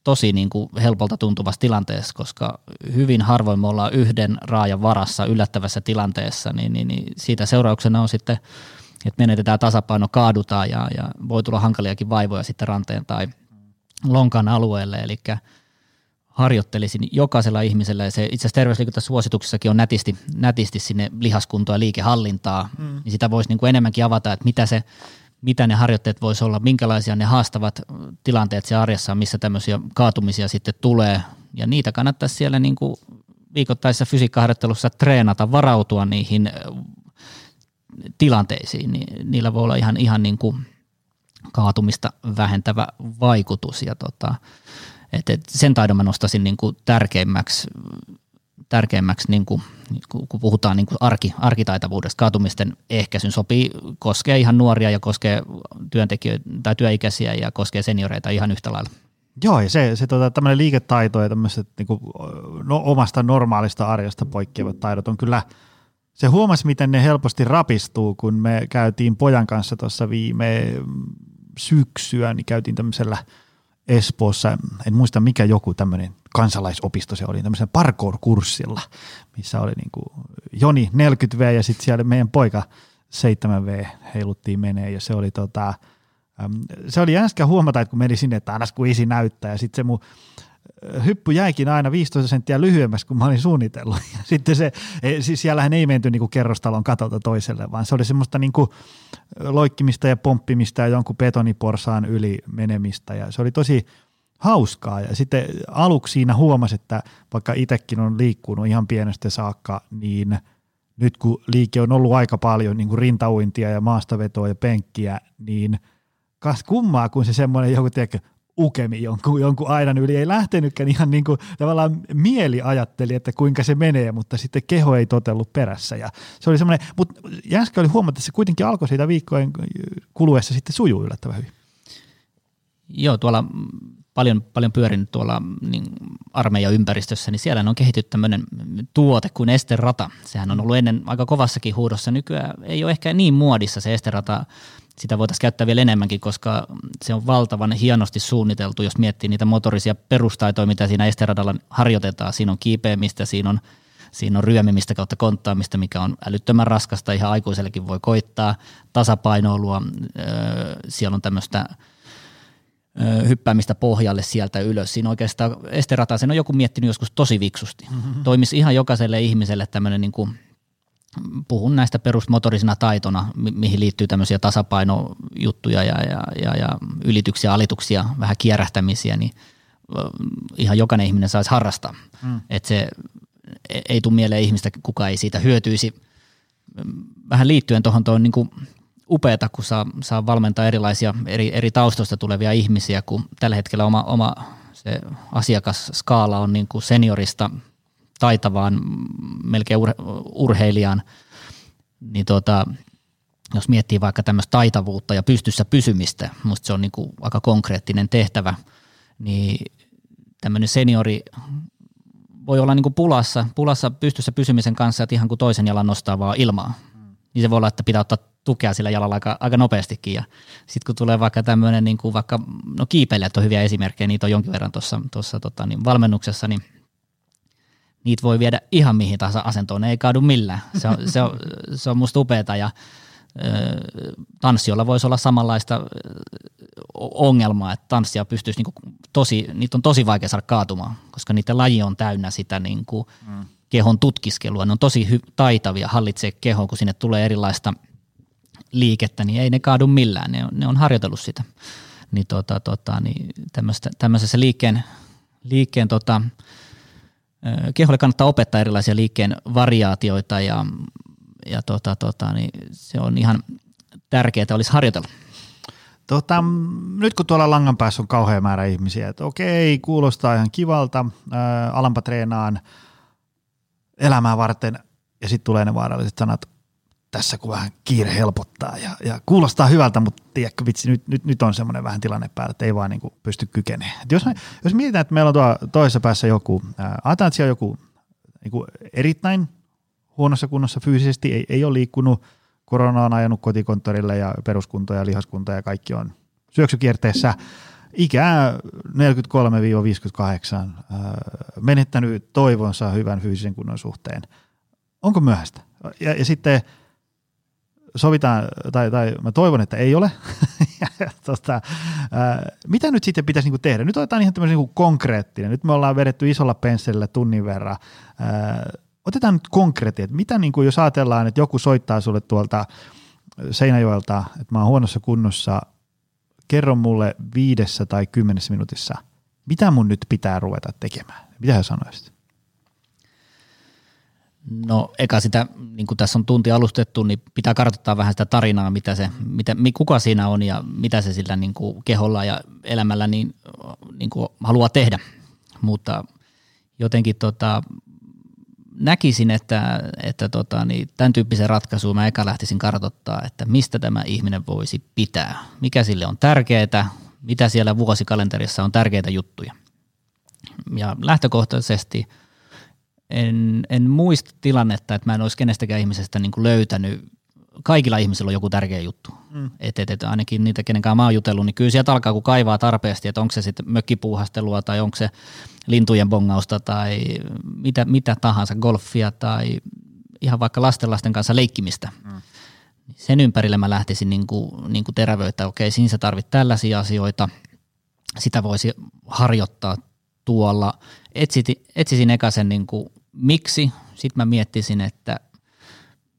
tosi niin kuin helpolta tuntuvassa tilanteessa, koska hyvin harvoin me ollaan yhden raajan varassa yllättävässä tilanteessa, niin, niin, niin siitä seurauksena on sitten, että menetetään tasapaino, kaadutaan ja, ja voi tulla hankaliakin vaivoja sitten ranteen tai lonkan alueelle, eli harjoittelisin jokaisella ihmisellä, ja se itse asiassa terveysliikuntasuosituksissakin on nätisti, nätisti sinne lihaskuntoa ja liikehallintaa, mm. niin sitä voisi niin kuin enemmänkin avata, että mitä se mitä ne harjoitteet voisi olla, minkälaisia ne haastavat tilanteet se arjessa missä tämmöisiä kaatumisia sitten tulee. Ja niitä kannattaisi siellä niin kuin viikoittaisessa fysiikkaharjoittelussa treenata, varautua niihin tilanteisiin. Niin niillä voi olla ihan, ihan niin kuin kaatumista vähentävä vaikutus. Ja tota, et, et sen taidon mä nostaisin niin kuin tärkeimmäksi tärkeimmäksi, niin kuin, kun puhutaan niin kuin arki, arkitaitavuudesta, kaatumisten ehkäisyn sopii, koskee ihan nuoria ja koskee työntekijöitä tai työikäisiä ja koskee senioreita ihan yhtä lailla. Joo, ja se, se tota, tämmöinen liiketaito ja tämmöiset niin kuin, no, omasta normaalista arjesta poikkeavat taidot on kyllä, se huomasi, miten ne helposti rapistuu, kun me käytiin pojan kanssa tuossa viime syksyä, niin käytiin tämmöisellä – Espoossa, en muista mikä joku tämmöinen kansalaisopisto se oli, tämmöisen parkour-kurssilla, missä oli niin kuin Joni 40V ja sitten siellä meidän poika 7V heiluttiin menee. Ja se oli tota, se oli jänskä huomata, että kun meni sinne, että aina kun isi näyttää. Ja sitten se mun hyppy jäikin aina 15 senttiä lyhyemmäksi kuin mä olin suunnitellut. Ja sitten se, siis siellähän ei menty niin kuin kerrostalon katolta toiselle, vaan se oli semmoista niin kuin loikkimista ja pomppimista ja jonkun betoniporsaan yli menemistä ja se oli tosi hauskaa. Ja sitten aluksi siinä huomasi, että vaikka itsekin on liikkunut ihan pienestä saakka, niin nyt kun liike on ollut aika paljon niin kuin rintauintia ja maastavetoa ja penkkiä, niin kas kummaa, kun se semmoinen joku tiedätkö, ukemi jonkun, jonkun aidan yli. Ei lähtenytkään ihan niin kuin tavallaan mieli ajatteli, että kuinka se menee, mutta sitten keho ei totellut perässä. Ja se oli semmoinen, mutta jänskä oli huomata, että se kuitenkin alkoi siitä viikkojen kuluessa sitten sujuu yllättävän hyvin. Joo, tuolla paljon, paljon pyörinyt tuolla niin armeijan ympäristössä, niin siellä on kehitetty tämmöinen tuote kuin esterata. Sehän on ollut ennen aika kovassakin huudossa. Nykyään ei ole ehkä niin muodissa se esterata sitä voitaisiin käyttää vielä enemmänkin, koska se on valtavan hienosti suunniteltu, jos miettii niitä motorisia perustaitoja, mitä siinä esteradalla harjoitetaan. Siinä on kiipeämistä, siinä on, siinä on ryömimistä kautta konttaamista, mikä on älyttömän raskasta, ihan aikuisellekin voi koittaa, tasapainoilua, siellä on tämmöistä hyppäämistä pohjalle sieltä ylös. Siinä oikeastaan esterata, sen on joku miettinyt joskus tosi viksusti. Mm-hmm. Toimisi ihan jokaiselle ihmiselle tämmöinen niin kuin – puhun näistä perusmotorisina taitona, mi- mihin liittyy tämmöisiä tasapainojuttuja ja, ja, ja, ja ylityksiä, alituksia, vähän kierähtämisiä, niin ihan jokainen ihminen saisi harrastaa. Mm. Että se e, ei tule mieleen ihmistä, kuka ei siitä hyötyisi. Vähän liittyen tuohon tuon niin upeata, kun saa, saa valmentaa erilaisia eri, eri taustoista tulevia ihmisiä, kun tällä hetkellä oma, oma se asiakasskaala on niin kuin seniorista – taitavaan, melkein ur, urheilijaan, niin tuota, jos miettii vaikka tämmöistä taitavuutta ja pystyssä pysymistä, musta se on niin kuin aika konkreettinen tehtävä, niin tämmöinen seniori voi olla niin kuin pulassa, pulassa pystyssä pysymisen kanssa, että ihan kuin toisen jalan nostaa vaan ilmaa. Mm. Niin se voi olla, että pitää ottaa tukea sillä jalalla aika, aika nopeastikin. Ja sitten kun tulee vaikka tämmöinen, niin kuin vaikka, no kiipeilijät on hyviä esimerkkejä, niitä on jonkin verran tuossa tota, niin valmennuksessa, niin niitä voi viedä ihan mihin tahansa asentoon, ne ei kaadu millään. Se on, se on, se on musta upeeta ja tanssiolla voisi olla samanlaista ongelmaa, että tanssia pystyisi niinku tosi, niitä on tosi vaikea saada kaatumaan, koska niiden laji on täynnä sitä niinku mm. kehon tutkiskelua. Ne on tosi hy- taitavia hallitsee kehoa, kun sinne tulee erilaista liikettä, niin ei ne kaadu millään, ne on, ne on harjoitellut sitä. Niin, tota, tota, niin tämmöisessä liikkeen, liikkeen tota, keholle kannattaa opettaa erilaisia liikkeen variaatioita ja ja tota, tota, niin se on ihan tärkeää, olisi harjoitella. Tota, nyt kun tuolla langan päässä on kauhean määrä ihmisiä, että okei, kuulostaa ihan kivalta, ää, alampa treenaan elämää varten, ja sitten tulee ne vaaralliset sanat, tässä kun vähän kiire helpottaa ja, ja kuulostaa hyvältä, mutta tiedätkö vitsi, nyt, nyt, nyt on semmoinen vähän tilanne päällä, että ei vaan niin kuin pysty kykenemään. jos, me, jos mietitään, että meillä on tuo toisessa päässä joku, ajatellaan, että siellä on joku niin kuin erittäin huonossa kunnossa fyysisesti, ei, ei ole liikkunut, korona on ajanut kotikonttorille ja peruskunto ja lihaskunta ja kaikki on syöksykierteessä. Ikää 43-58, menettänyt toivonsa hyvän fyysisen kunnon suhteen. Onko myöhäistä? Ja, ja sitten sovitaan, tai, tai mä toivon, että ei ole. ja, tota, ää, mitä nyt sitten pitäisi niinku tehdä? Nyt otetaan ihan tämmöinen niinku konkreettinen. Nyt me ollaan vedetty isolla pensselillä tunnin verran. Ää, otetaan nyt konkreettia, että mitä niin kuin jos ajatellaan, että joku soittaa sulle tuolta Seinäjoelta, että mä oon huonossa kunnossa, kerro mulle viidessä tai kymmenessä minuutissa, mitä mun nyt pitää ruveta tekemään? Mitä hän sanoisit? No eka sitä, niin kuin tässä on tunti alustettu, niin pitää kartoittaa vähän sitä tarinaa, mitä se, mitä, kuka siinä on ja mitä se sillä niin kuin keholla ja elämällä niin, niin kuin haluaa tehdä. Mutta jotenkin tota, näkisin, että, että tota, niin tämän tyyppisen ratkaisun mä eka lähtisin kartoittaa, että mistä tämä ihminen voisi pitää, mikä sille on tärkeää, mitä siellä vuosikalenterissa on tärkeitä juttuja. Ja lähtökohtaisesti en, en muista tilannetta, että mä en olisi kenestäkään ihmisestä niin kuin löytänyt kaikilla ihmisillä on joku tärkeä juttu. Mm. Et, et, et ainakin niitä, kenenkään mä oon jutellut, niin kyllä sieltä alkaa kun kaivaa tarpeesti, että onko se sitten mökkipuuhastelua tai onko se lintujen bongausta tai mitä, mitä tahansa, golfia tai ihan vaikka lastenlasten kanssa leikkimistä. Mm. Sen ympärille mä lähtisin niin kuin, niin kuin terävöitä, okei, siinä sä tarvit tällaisia asioita, sitä voisi harjoittaa tuolla. Etsit, etsisin eka sen niin kuin, miksi, sitten mä miettisin, että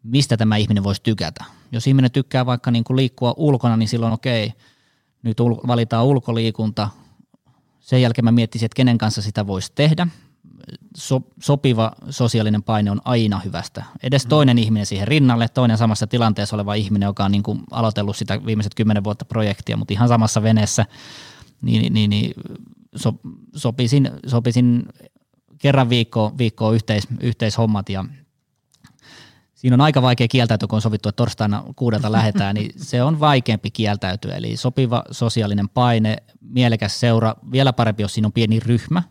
mistä tämä ihminen voisi tykätä. Jos ihminen tykkää vaikka niin kuin liikkua ulkona, niin silloin okei, nyt ul- valitaan ulkoliikunta. Sen jälkeen mä miettisin, että kenen kanssa sitä voisi tehdä. So- sopiva sosiaalinen paine on aina hyvästä. Edes mm. toinen ihminen siihen rinnalle, toinen samassa tilanteessa oleva ihminen, joka on niin kuin aloitellut sitä viimeiset kymmenen vuotta projektia, mutta ihan samassa veneessä, niin, niin, niin so, sopisin, sopisin kerran viikkoon viikko yhteis, yhteishommat ja – siinä on aika vaikea kieltäytyä, kun on sovittu, että torstaina kuudelta lähetään, niin se on vaikeampi kieltäytyä. Eli sopiva sosiaalinen paine, mielekäs seura, vielä parempi, jos siinä on pieni ryhmä.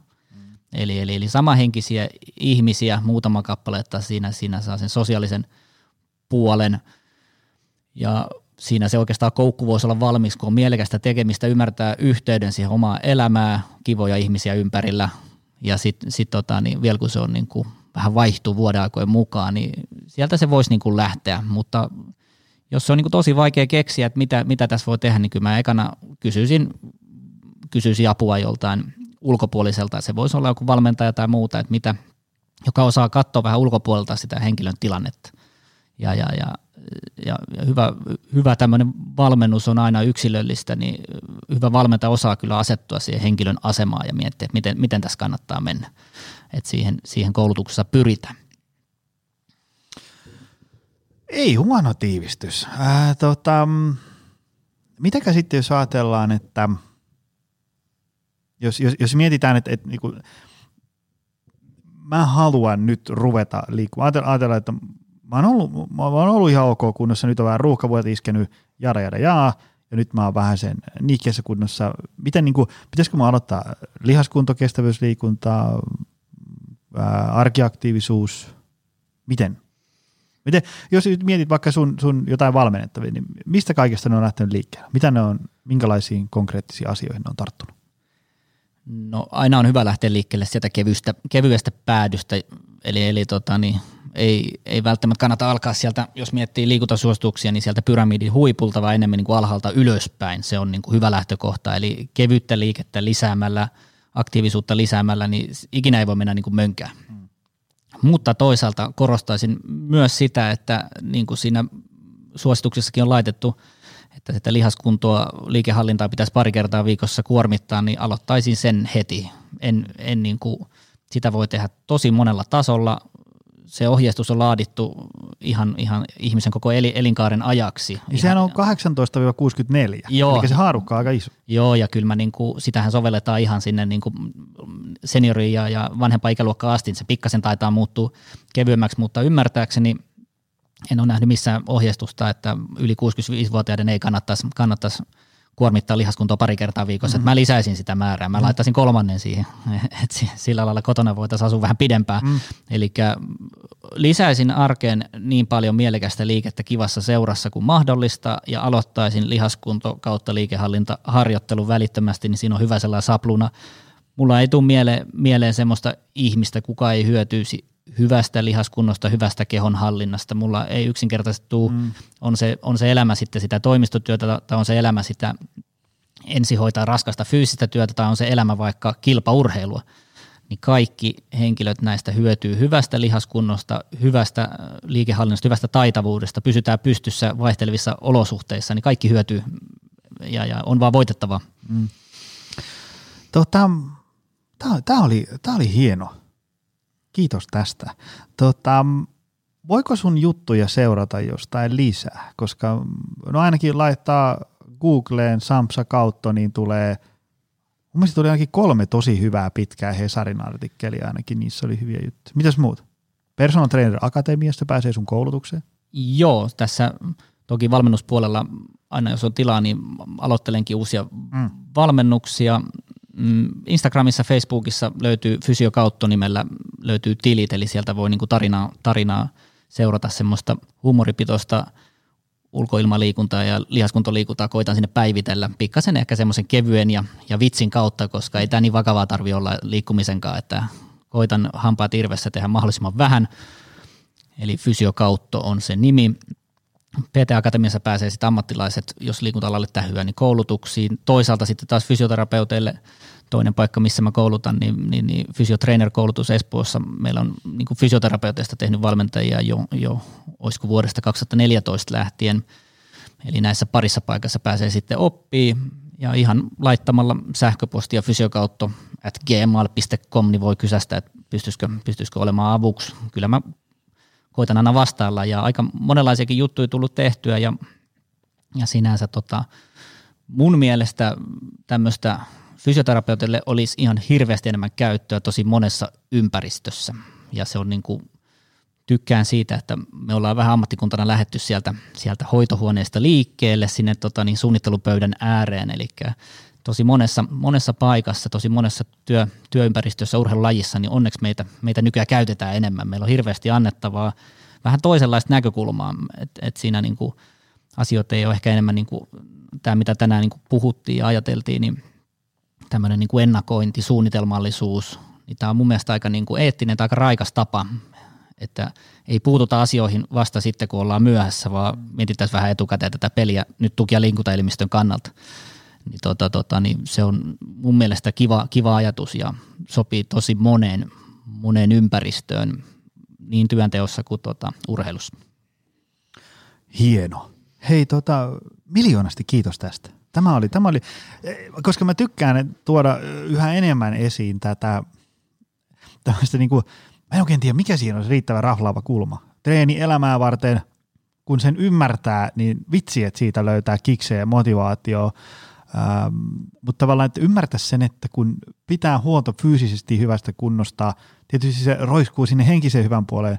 Eli, eli, eli samahenkisiä ihmisiä, muutama kappale, että siinä, siinä saa sen sosiaalisen puolen. Ja siinä se oikeastaan koukku voisi olla valmis, kun on mielekästä tekemistä, ymmärtää yhteyden siihen omaa elämää, kivoja ihmisiä ympärillä. Ja sitten sit tota, niin vielä kun se on niin kuin vähän vaihtuu vuoden aikojen mukaan, niin sieltä se voisi niin kuin lähteä, mutta jos se on niin kuin tosi vaikea keksiä, että mitä, mitä tässä voi tehdä, niin kyllä mä ekana kysyisin, kysyisin apua joltain ulkopuoliselta, se voisi olla joku valmentaja tai muuta, että mitä, joka osaa katsoa vähän ulkopuolelta sitä henkilön tilannetta. Ja, ja, ja, ja, ja hyvä, hyvä tämmöinen valmennus on aina yksilöllistä, niin hyvä valmentaja osaa kyllä asettua siihen henkilön asemaan ja miettiä, että miten, miten tässä kannattaa mennä että siihen, siihen koulutuksessa pyritään. Ei huono tiivistys. Äh, tota, mitäkä sitten jos ajatellaan, että jos, jos, jos mietitään, että, että niin kuin, mä haluan nyt ruveta liikkumaan. Ajatellaan, että mä oon, ollut, mä oon ollut ihan ok kunnossa, nyt on vähän ruuhkavuodet iskenyt, jada jada jaa, ja nyt mä oon vähän sen niikkeessä kunnossa. Miten, niin kuin, pitäisikö mä aloittaa lihaskunto, kestävyysliikuntaa, ää, arkiaktiivisuus, miten? Miten, jos nyt mietit vaikka sun, sun jotain valmennettavia, niin mistä kaikesta ne on lähtenyt liikkeelle? Mitä ne on, minkälaisiin konkreettisiin asioihin ne on tarttunut? No aina on hyvä lähteä liikkeelle sieltä kevystä, kevyestä päädystä, eli, eli tota, niin, ei, ei välttämättä kannata alkaa sieltä, jos miettii liikuntasuosituksia, niin sieltä pyramidin huipulta, vaan enemmän niin kuin alhaalta ylöspäin. Se on niin kuin hyvä lähtökohta, eli kevyttä liikettä lisäämällä, aktiivisuutta lisäämällä, niin ikinä ei voi mennä niin kuin mönkään. Hmm. Mutta toisaalta korostaisin myös sitä, että niin kuin siinä suosituksessakin on laitettu, että sitä lihaskuntoa, liikehallintaa pitäisi pari kertaa viikossa kuormittaa, niin aloittaisin sen heti. En, en niin kuin, sitä voi tehdä tosi monella tasolla, se ohjeistus on laadittu ihan, ihan ihmisen koko elinkaaren ajaksi. Niin ihan, sehän on 18-64, Joo. eli se haarukka on aika iso. Joo, ja kyllä mä niin kuin, sitähän sovelletaan ihan sinne niin kuin senioriin ja, ja vanhempaan ikäluokkaan asti, se pikkasen taitaa muuttua kevyemmäksi, mutta ymmärtääkseni en ole nähnyt missään ohjeistusta, että yli 65-vuotiaiden ei kannattaisi, kannattaisi kuormittaa lihaskuntoa pari kertaa viikossa, mm-hmm. että mä lisäisin sitä määrää, mä mm-hmm. laittaisin kolmannen siihen, että sillä lailla kotona voitaisiin asua vähän pidempään. Mm. Eli lisäisin arkeen niin paljon mielekästä liikettä kivassa seurassa kuin mahdollista ja aloittaisin lihaskunto kautta liikehallintaharjoittelun välittömästi, niin siinä on hyvä sellainen sapluna. Mulla ei tule mieleen, mieleen semmoista ihmistä, kuka ei hyötyisi hyvästä lihaskunnosta, hyvästä kehonhallinnasta. Mulla ei yksinkertaisesti tule, mm. on, se, on se elämä sitten sitä toimistotyötä tai on se elämä sitä ensihoitaa raskasta fyysistä työtä tai on se elämä vaikka kilpaurheilua, niin kaikki henkilöt näistä hyötyy hyvästä lihaskunnosta, hyvästä äh, liikehallinnasta, hyvästä taitavuudesta, pysytään pystyssä vaihtelevissa olosuhteissa, niin kaikki hyötyy ja, ja on vaan voitettava. Mm. Tota, Tämä oli, oli hieno Kiitos tästä. Tota, voiko sun juttuja seurata jostain lisää? Koska no ainakin laittaa Googleen Samsa kautta, niin tulee, mun mielestä tuli ainakin kolme tosi hyvää pitkää Hesarin artikkelia ainakin, niissä oli hyviä juttuja. Mitäs muut? Personal Trainer Akatemiasta pääsee sun koulutukseen? Joo, tässä toki valmennuspuolella aina jos on tilaa, niin aloittelenkin uusia mm. valmennuksia. Mm, Instagramissa, Facebookissa löytyy Fysiokautto nimellä löytyy tilit, eli sieltä voi niinku tarinaa, tarinaa seurata semmoista huumoripitoista ulkoilmaliikuntaa ja lihaskuntoliikuntaa koitan sinne päivitellä pikkasen ehkä semmoisen kevyen ja, ja vitsin kautta, koska ei tämä niin vakavaa tarvi olla liikkumisenkaan, että koitan hampaat irvessä tehdä mahdollisimman vähän. Eli fysiokautto on se nimi. PT Akatemiassa pääsee sitten ammattilaiset, jos liikunta-alalle tähyää, niin koulutuksiin. Toisaalta sitten taas fysioterapeuteille toinen paikka, missä mä koulutan, niin, niin, niin fysiotrainer-koulutus Espoossa. Meillä on niin fysioterapeuteista tehnyt valmentajia jo, jo olisiko vuodesta 2014 lähtien. Eli näissä parissa paikassa pääsee sitten oppii ja ihan laittamalla sähköpostia fysiokautto at gmail.com niin voi kysästä, että pystyisikö, pystyisikö olemaan avuksi. Kyllä mä koitan aina vastailla. Ja aika monenlaisiakin juttuja tullut tehtyä ja, ja sinänsä tota, mun mielestä tämmöistä fysioterapeutille olisi ihan hirveästi enemmän käyttöä tosi monessa ympäristössä. Ja se on niin kuin, tykkään siitä, että me ollaan vähän ammattikuntana lähetty sieltä, sieltä hoitohuoneesta liikkeelle sinne tota, niin suunnittelupöydän ääreen, eli tosi monessa, monessa paikassa, tosi monessa työ, työympäristössä, urheilulajissa, niin onneksi meitä, meitä nykyään käytetään enemmän. Meillä on hirveästi annettavaa, vähän toisenlaista näkökulmaa, että et siinä niinku asioita ei ole ehkä enemmän niinku, tämä, mitä tänään niinku puhuttiin ja ajateltiin, niin tämmöinen niinku ennakointi, suunnitelmallisuus, niin tämä on mun mielestä aika niinku eettinen tai aika raikas tapa, että ei puututa asioihin vasta sitten, kun ollaan myöhässä, vaan mietitään vähän etukäteen tätä peliä nyt tuki- ja liikuntaelimistön kannalta niin, tota, tota, niin se on mun mielestä kiva, kiva ajatus ja sopii tosi moneen, moneen ympäristöön niin työnteossa kuin tota, urheilussa. Hieno. Hei, tota, miljoonasti kiitos tästä. Tämä oli, tämä oli, koska mä tykkään tuoda yhä enemmän esiin tätä tämmöistä niin kuin, mä en oikein tiedä mikä siinä on se riittävä raflaava kulma. Treeni elämää varten, kun sen ymmärtää, niin vitsi, että siitä löytää kiksejä ja motivaatioa Ähm, mutta tavallaan, että ymmärtäisi sen, että kun pitää huolta fyysisesti hyvästä kunnosta, tietysti se roiskuu sinne henkisen hyvän puoleen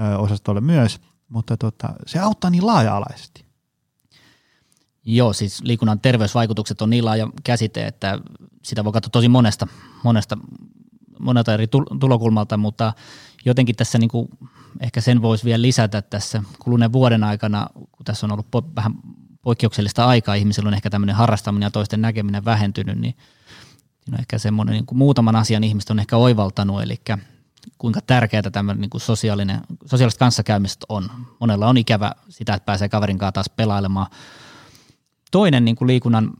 ö, osastolle myös, mutta tota, se auttaa niin laaja-alaisesti. Joo, siis liikunnan terveysvaikutukset on niin laaja käsite, että sitä voi katsoa tosi monesta, monesta monelta eri tulokulmalta, mutta jotenkin tässä niin kuin, ehkä sen voisi vielä lisätä tässä kuluneen vuoden aikana, kun tässä on ollut vähän poikkeuksellista aikaa, ihmisillä on ehkä tämmöinen harrastaminen ja toisten näkeminen vähentynyt, niin siinä on ehkä semmoinen niin kuin muutaman asian ihmiset on ehkä oivaltanut, eli kuinka tärkeää tämmöinen niin kuin sosiaalinen, sosiaaliset kanssakäymiset on. Monella on ikävä sitä, että pääsee kaverin kanssa taas pelailemaan. Toinen niin kuin liikunnan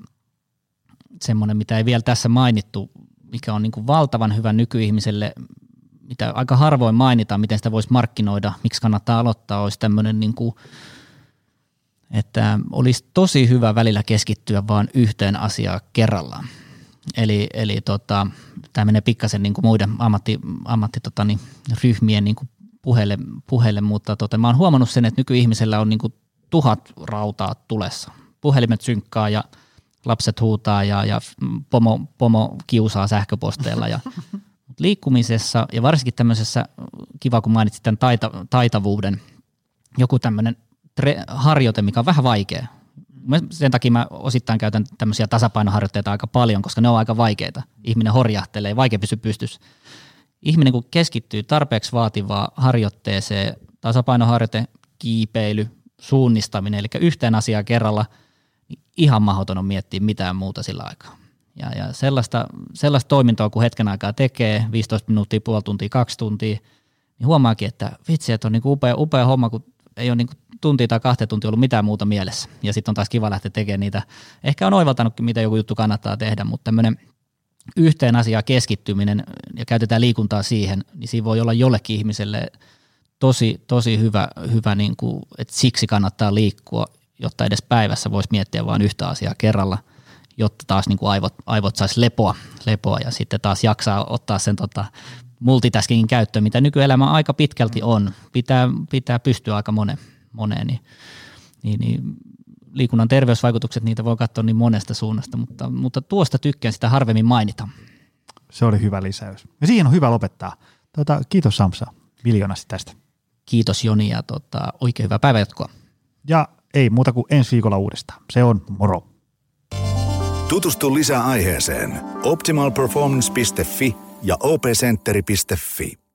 semmoinen, mitä ei vielä tässä mainittu, mikä on niin kuin valtavan hyvä nykyihmiselle, mitä aika harvoin mainitaan, miten sitä voisi markkinoida, miksi kannattaa aloittaa, olisi tämmöinen, niin kuin, että olisi tosi hyvä välillä keskittyä vain yhteen asiaan kerrallaan. Eli, eli tota, tämä menee pikkasen niin kuin muiden ammatti, ammatti tota, niin, ryhmien niin kuin puheelle, puheelle, mutta tota, mä oon huomannut sen, että nykyihmisellä on niin kuin tuhat rautaa tulessa. Puhelimet synkkaa ja lapset huutaa ja, ja pomo, pomo kiusaa sähköposteilla. Ja, liikkumisessa ja varsinkin tämmöisessä, kiva kun mainitsit tämän taita, taitavuuden, joku tämmöinen tre, harjoite, mikä on vähän vaikea, sen takia mä osittain käytän tämmöisiä tasapainoharjoitteita aika paljon, koska ne on aika vaikeita. Ihminen horjahtelee, vaikea pysy pystyssä. Ihminen kun keskittyy tarpeeksi vaativaa harjoitteeseen, tasapainoharjoite, kiipeily, suunnistaminen, eli yhteen asiaan kerralla, niin ihan mahdoton on miettiä mitään muuta sillä aikaa. Ja, ja sellaista, sellaista toimintoa, kun hetken aikaa tekee, 15 minuuttia, puoli tuntia, kaksi tuntia, niin huomaakin, että vitsi, että on niin upea, upea homma, kun ei ole niin tuntia tai kahta tuntia ollut mitään muuta mielessä. Ja sitten on taas kiva lähteä tekemään niitä. Ehkä on oivaltanutkin, mitä joku juttu kannattaa tehdä, mutta tämmöinen yhteen asiaan keskittyminen ja käytetään liikuntaa siihen, niin siinä voi olla jollekin ihmiselle tosi, tosi hyvä, hyvä niin kuin, että siksi kannattaa liikkua, jotta edes päivässä voisi miettiä vain yhtä asiaa kerralla, jotta taas niin kuin aivot, aivot saisi lepoa, lepoa ja sitten taas jaksaa ottaa sen tota, multitaskingin käyttöön, mitä nykyelämä aika pitkälti on. Pitää, pitää pystyä aika moneen moneen, niin, niin, niin liikunnan terveysvaikutukset, niitä voi katsoa niin monesta suunnasta, mutta, mutta tuosta tykkään sitä harvemmin mainita. Se oli hyvä lisäys. Ja siihen on hyvä lopettaa. Tota, kiitos Samsa miljoonasti tästä. Kiitos Joni ja tota, oikein hyvää päivänjatkoa. Ja ei muuta kuin ensi viikolla uudestaan. Se on moro. Tutustu lisää aiheeseen optimalperformance.fi ja opcenteri.fi.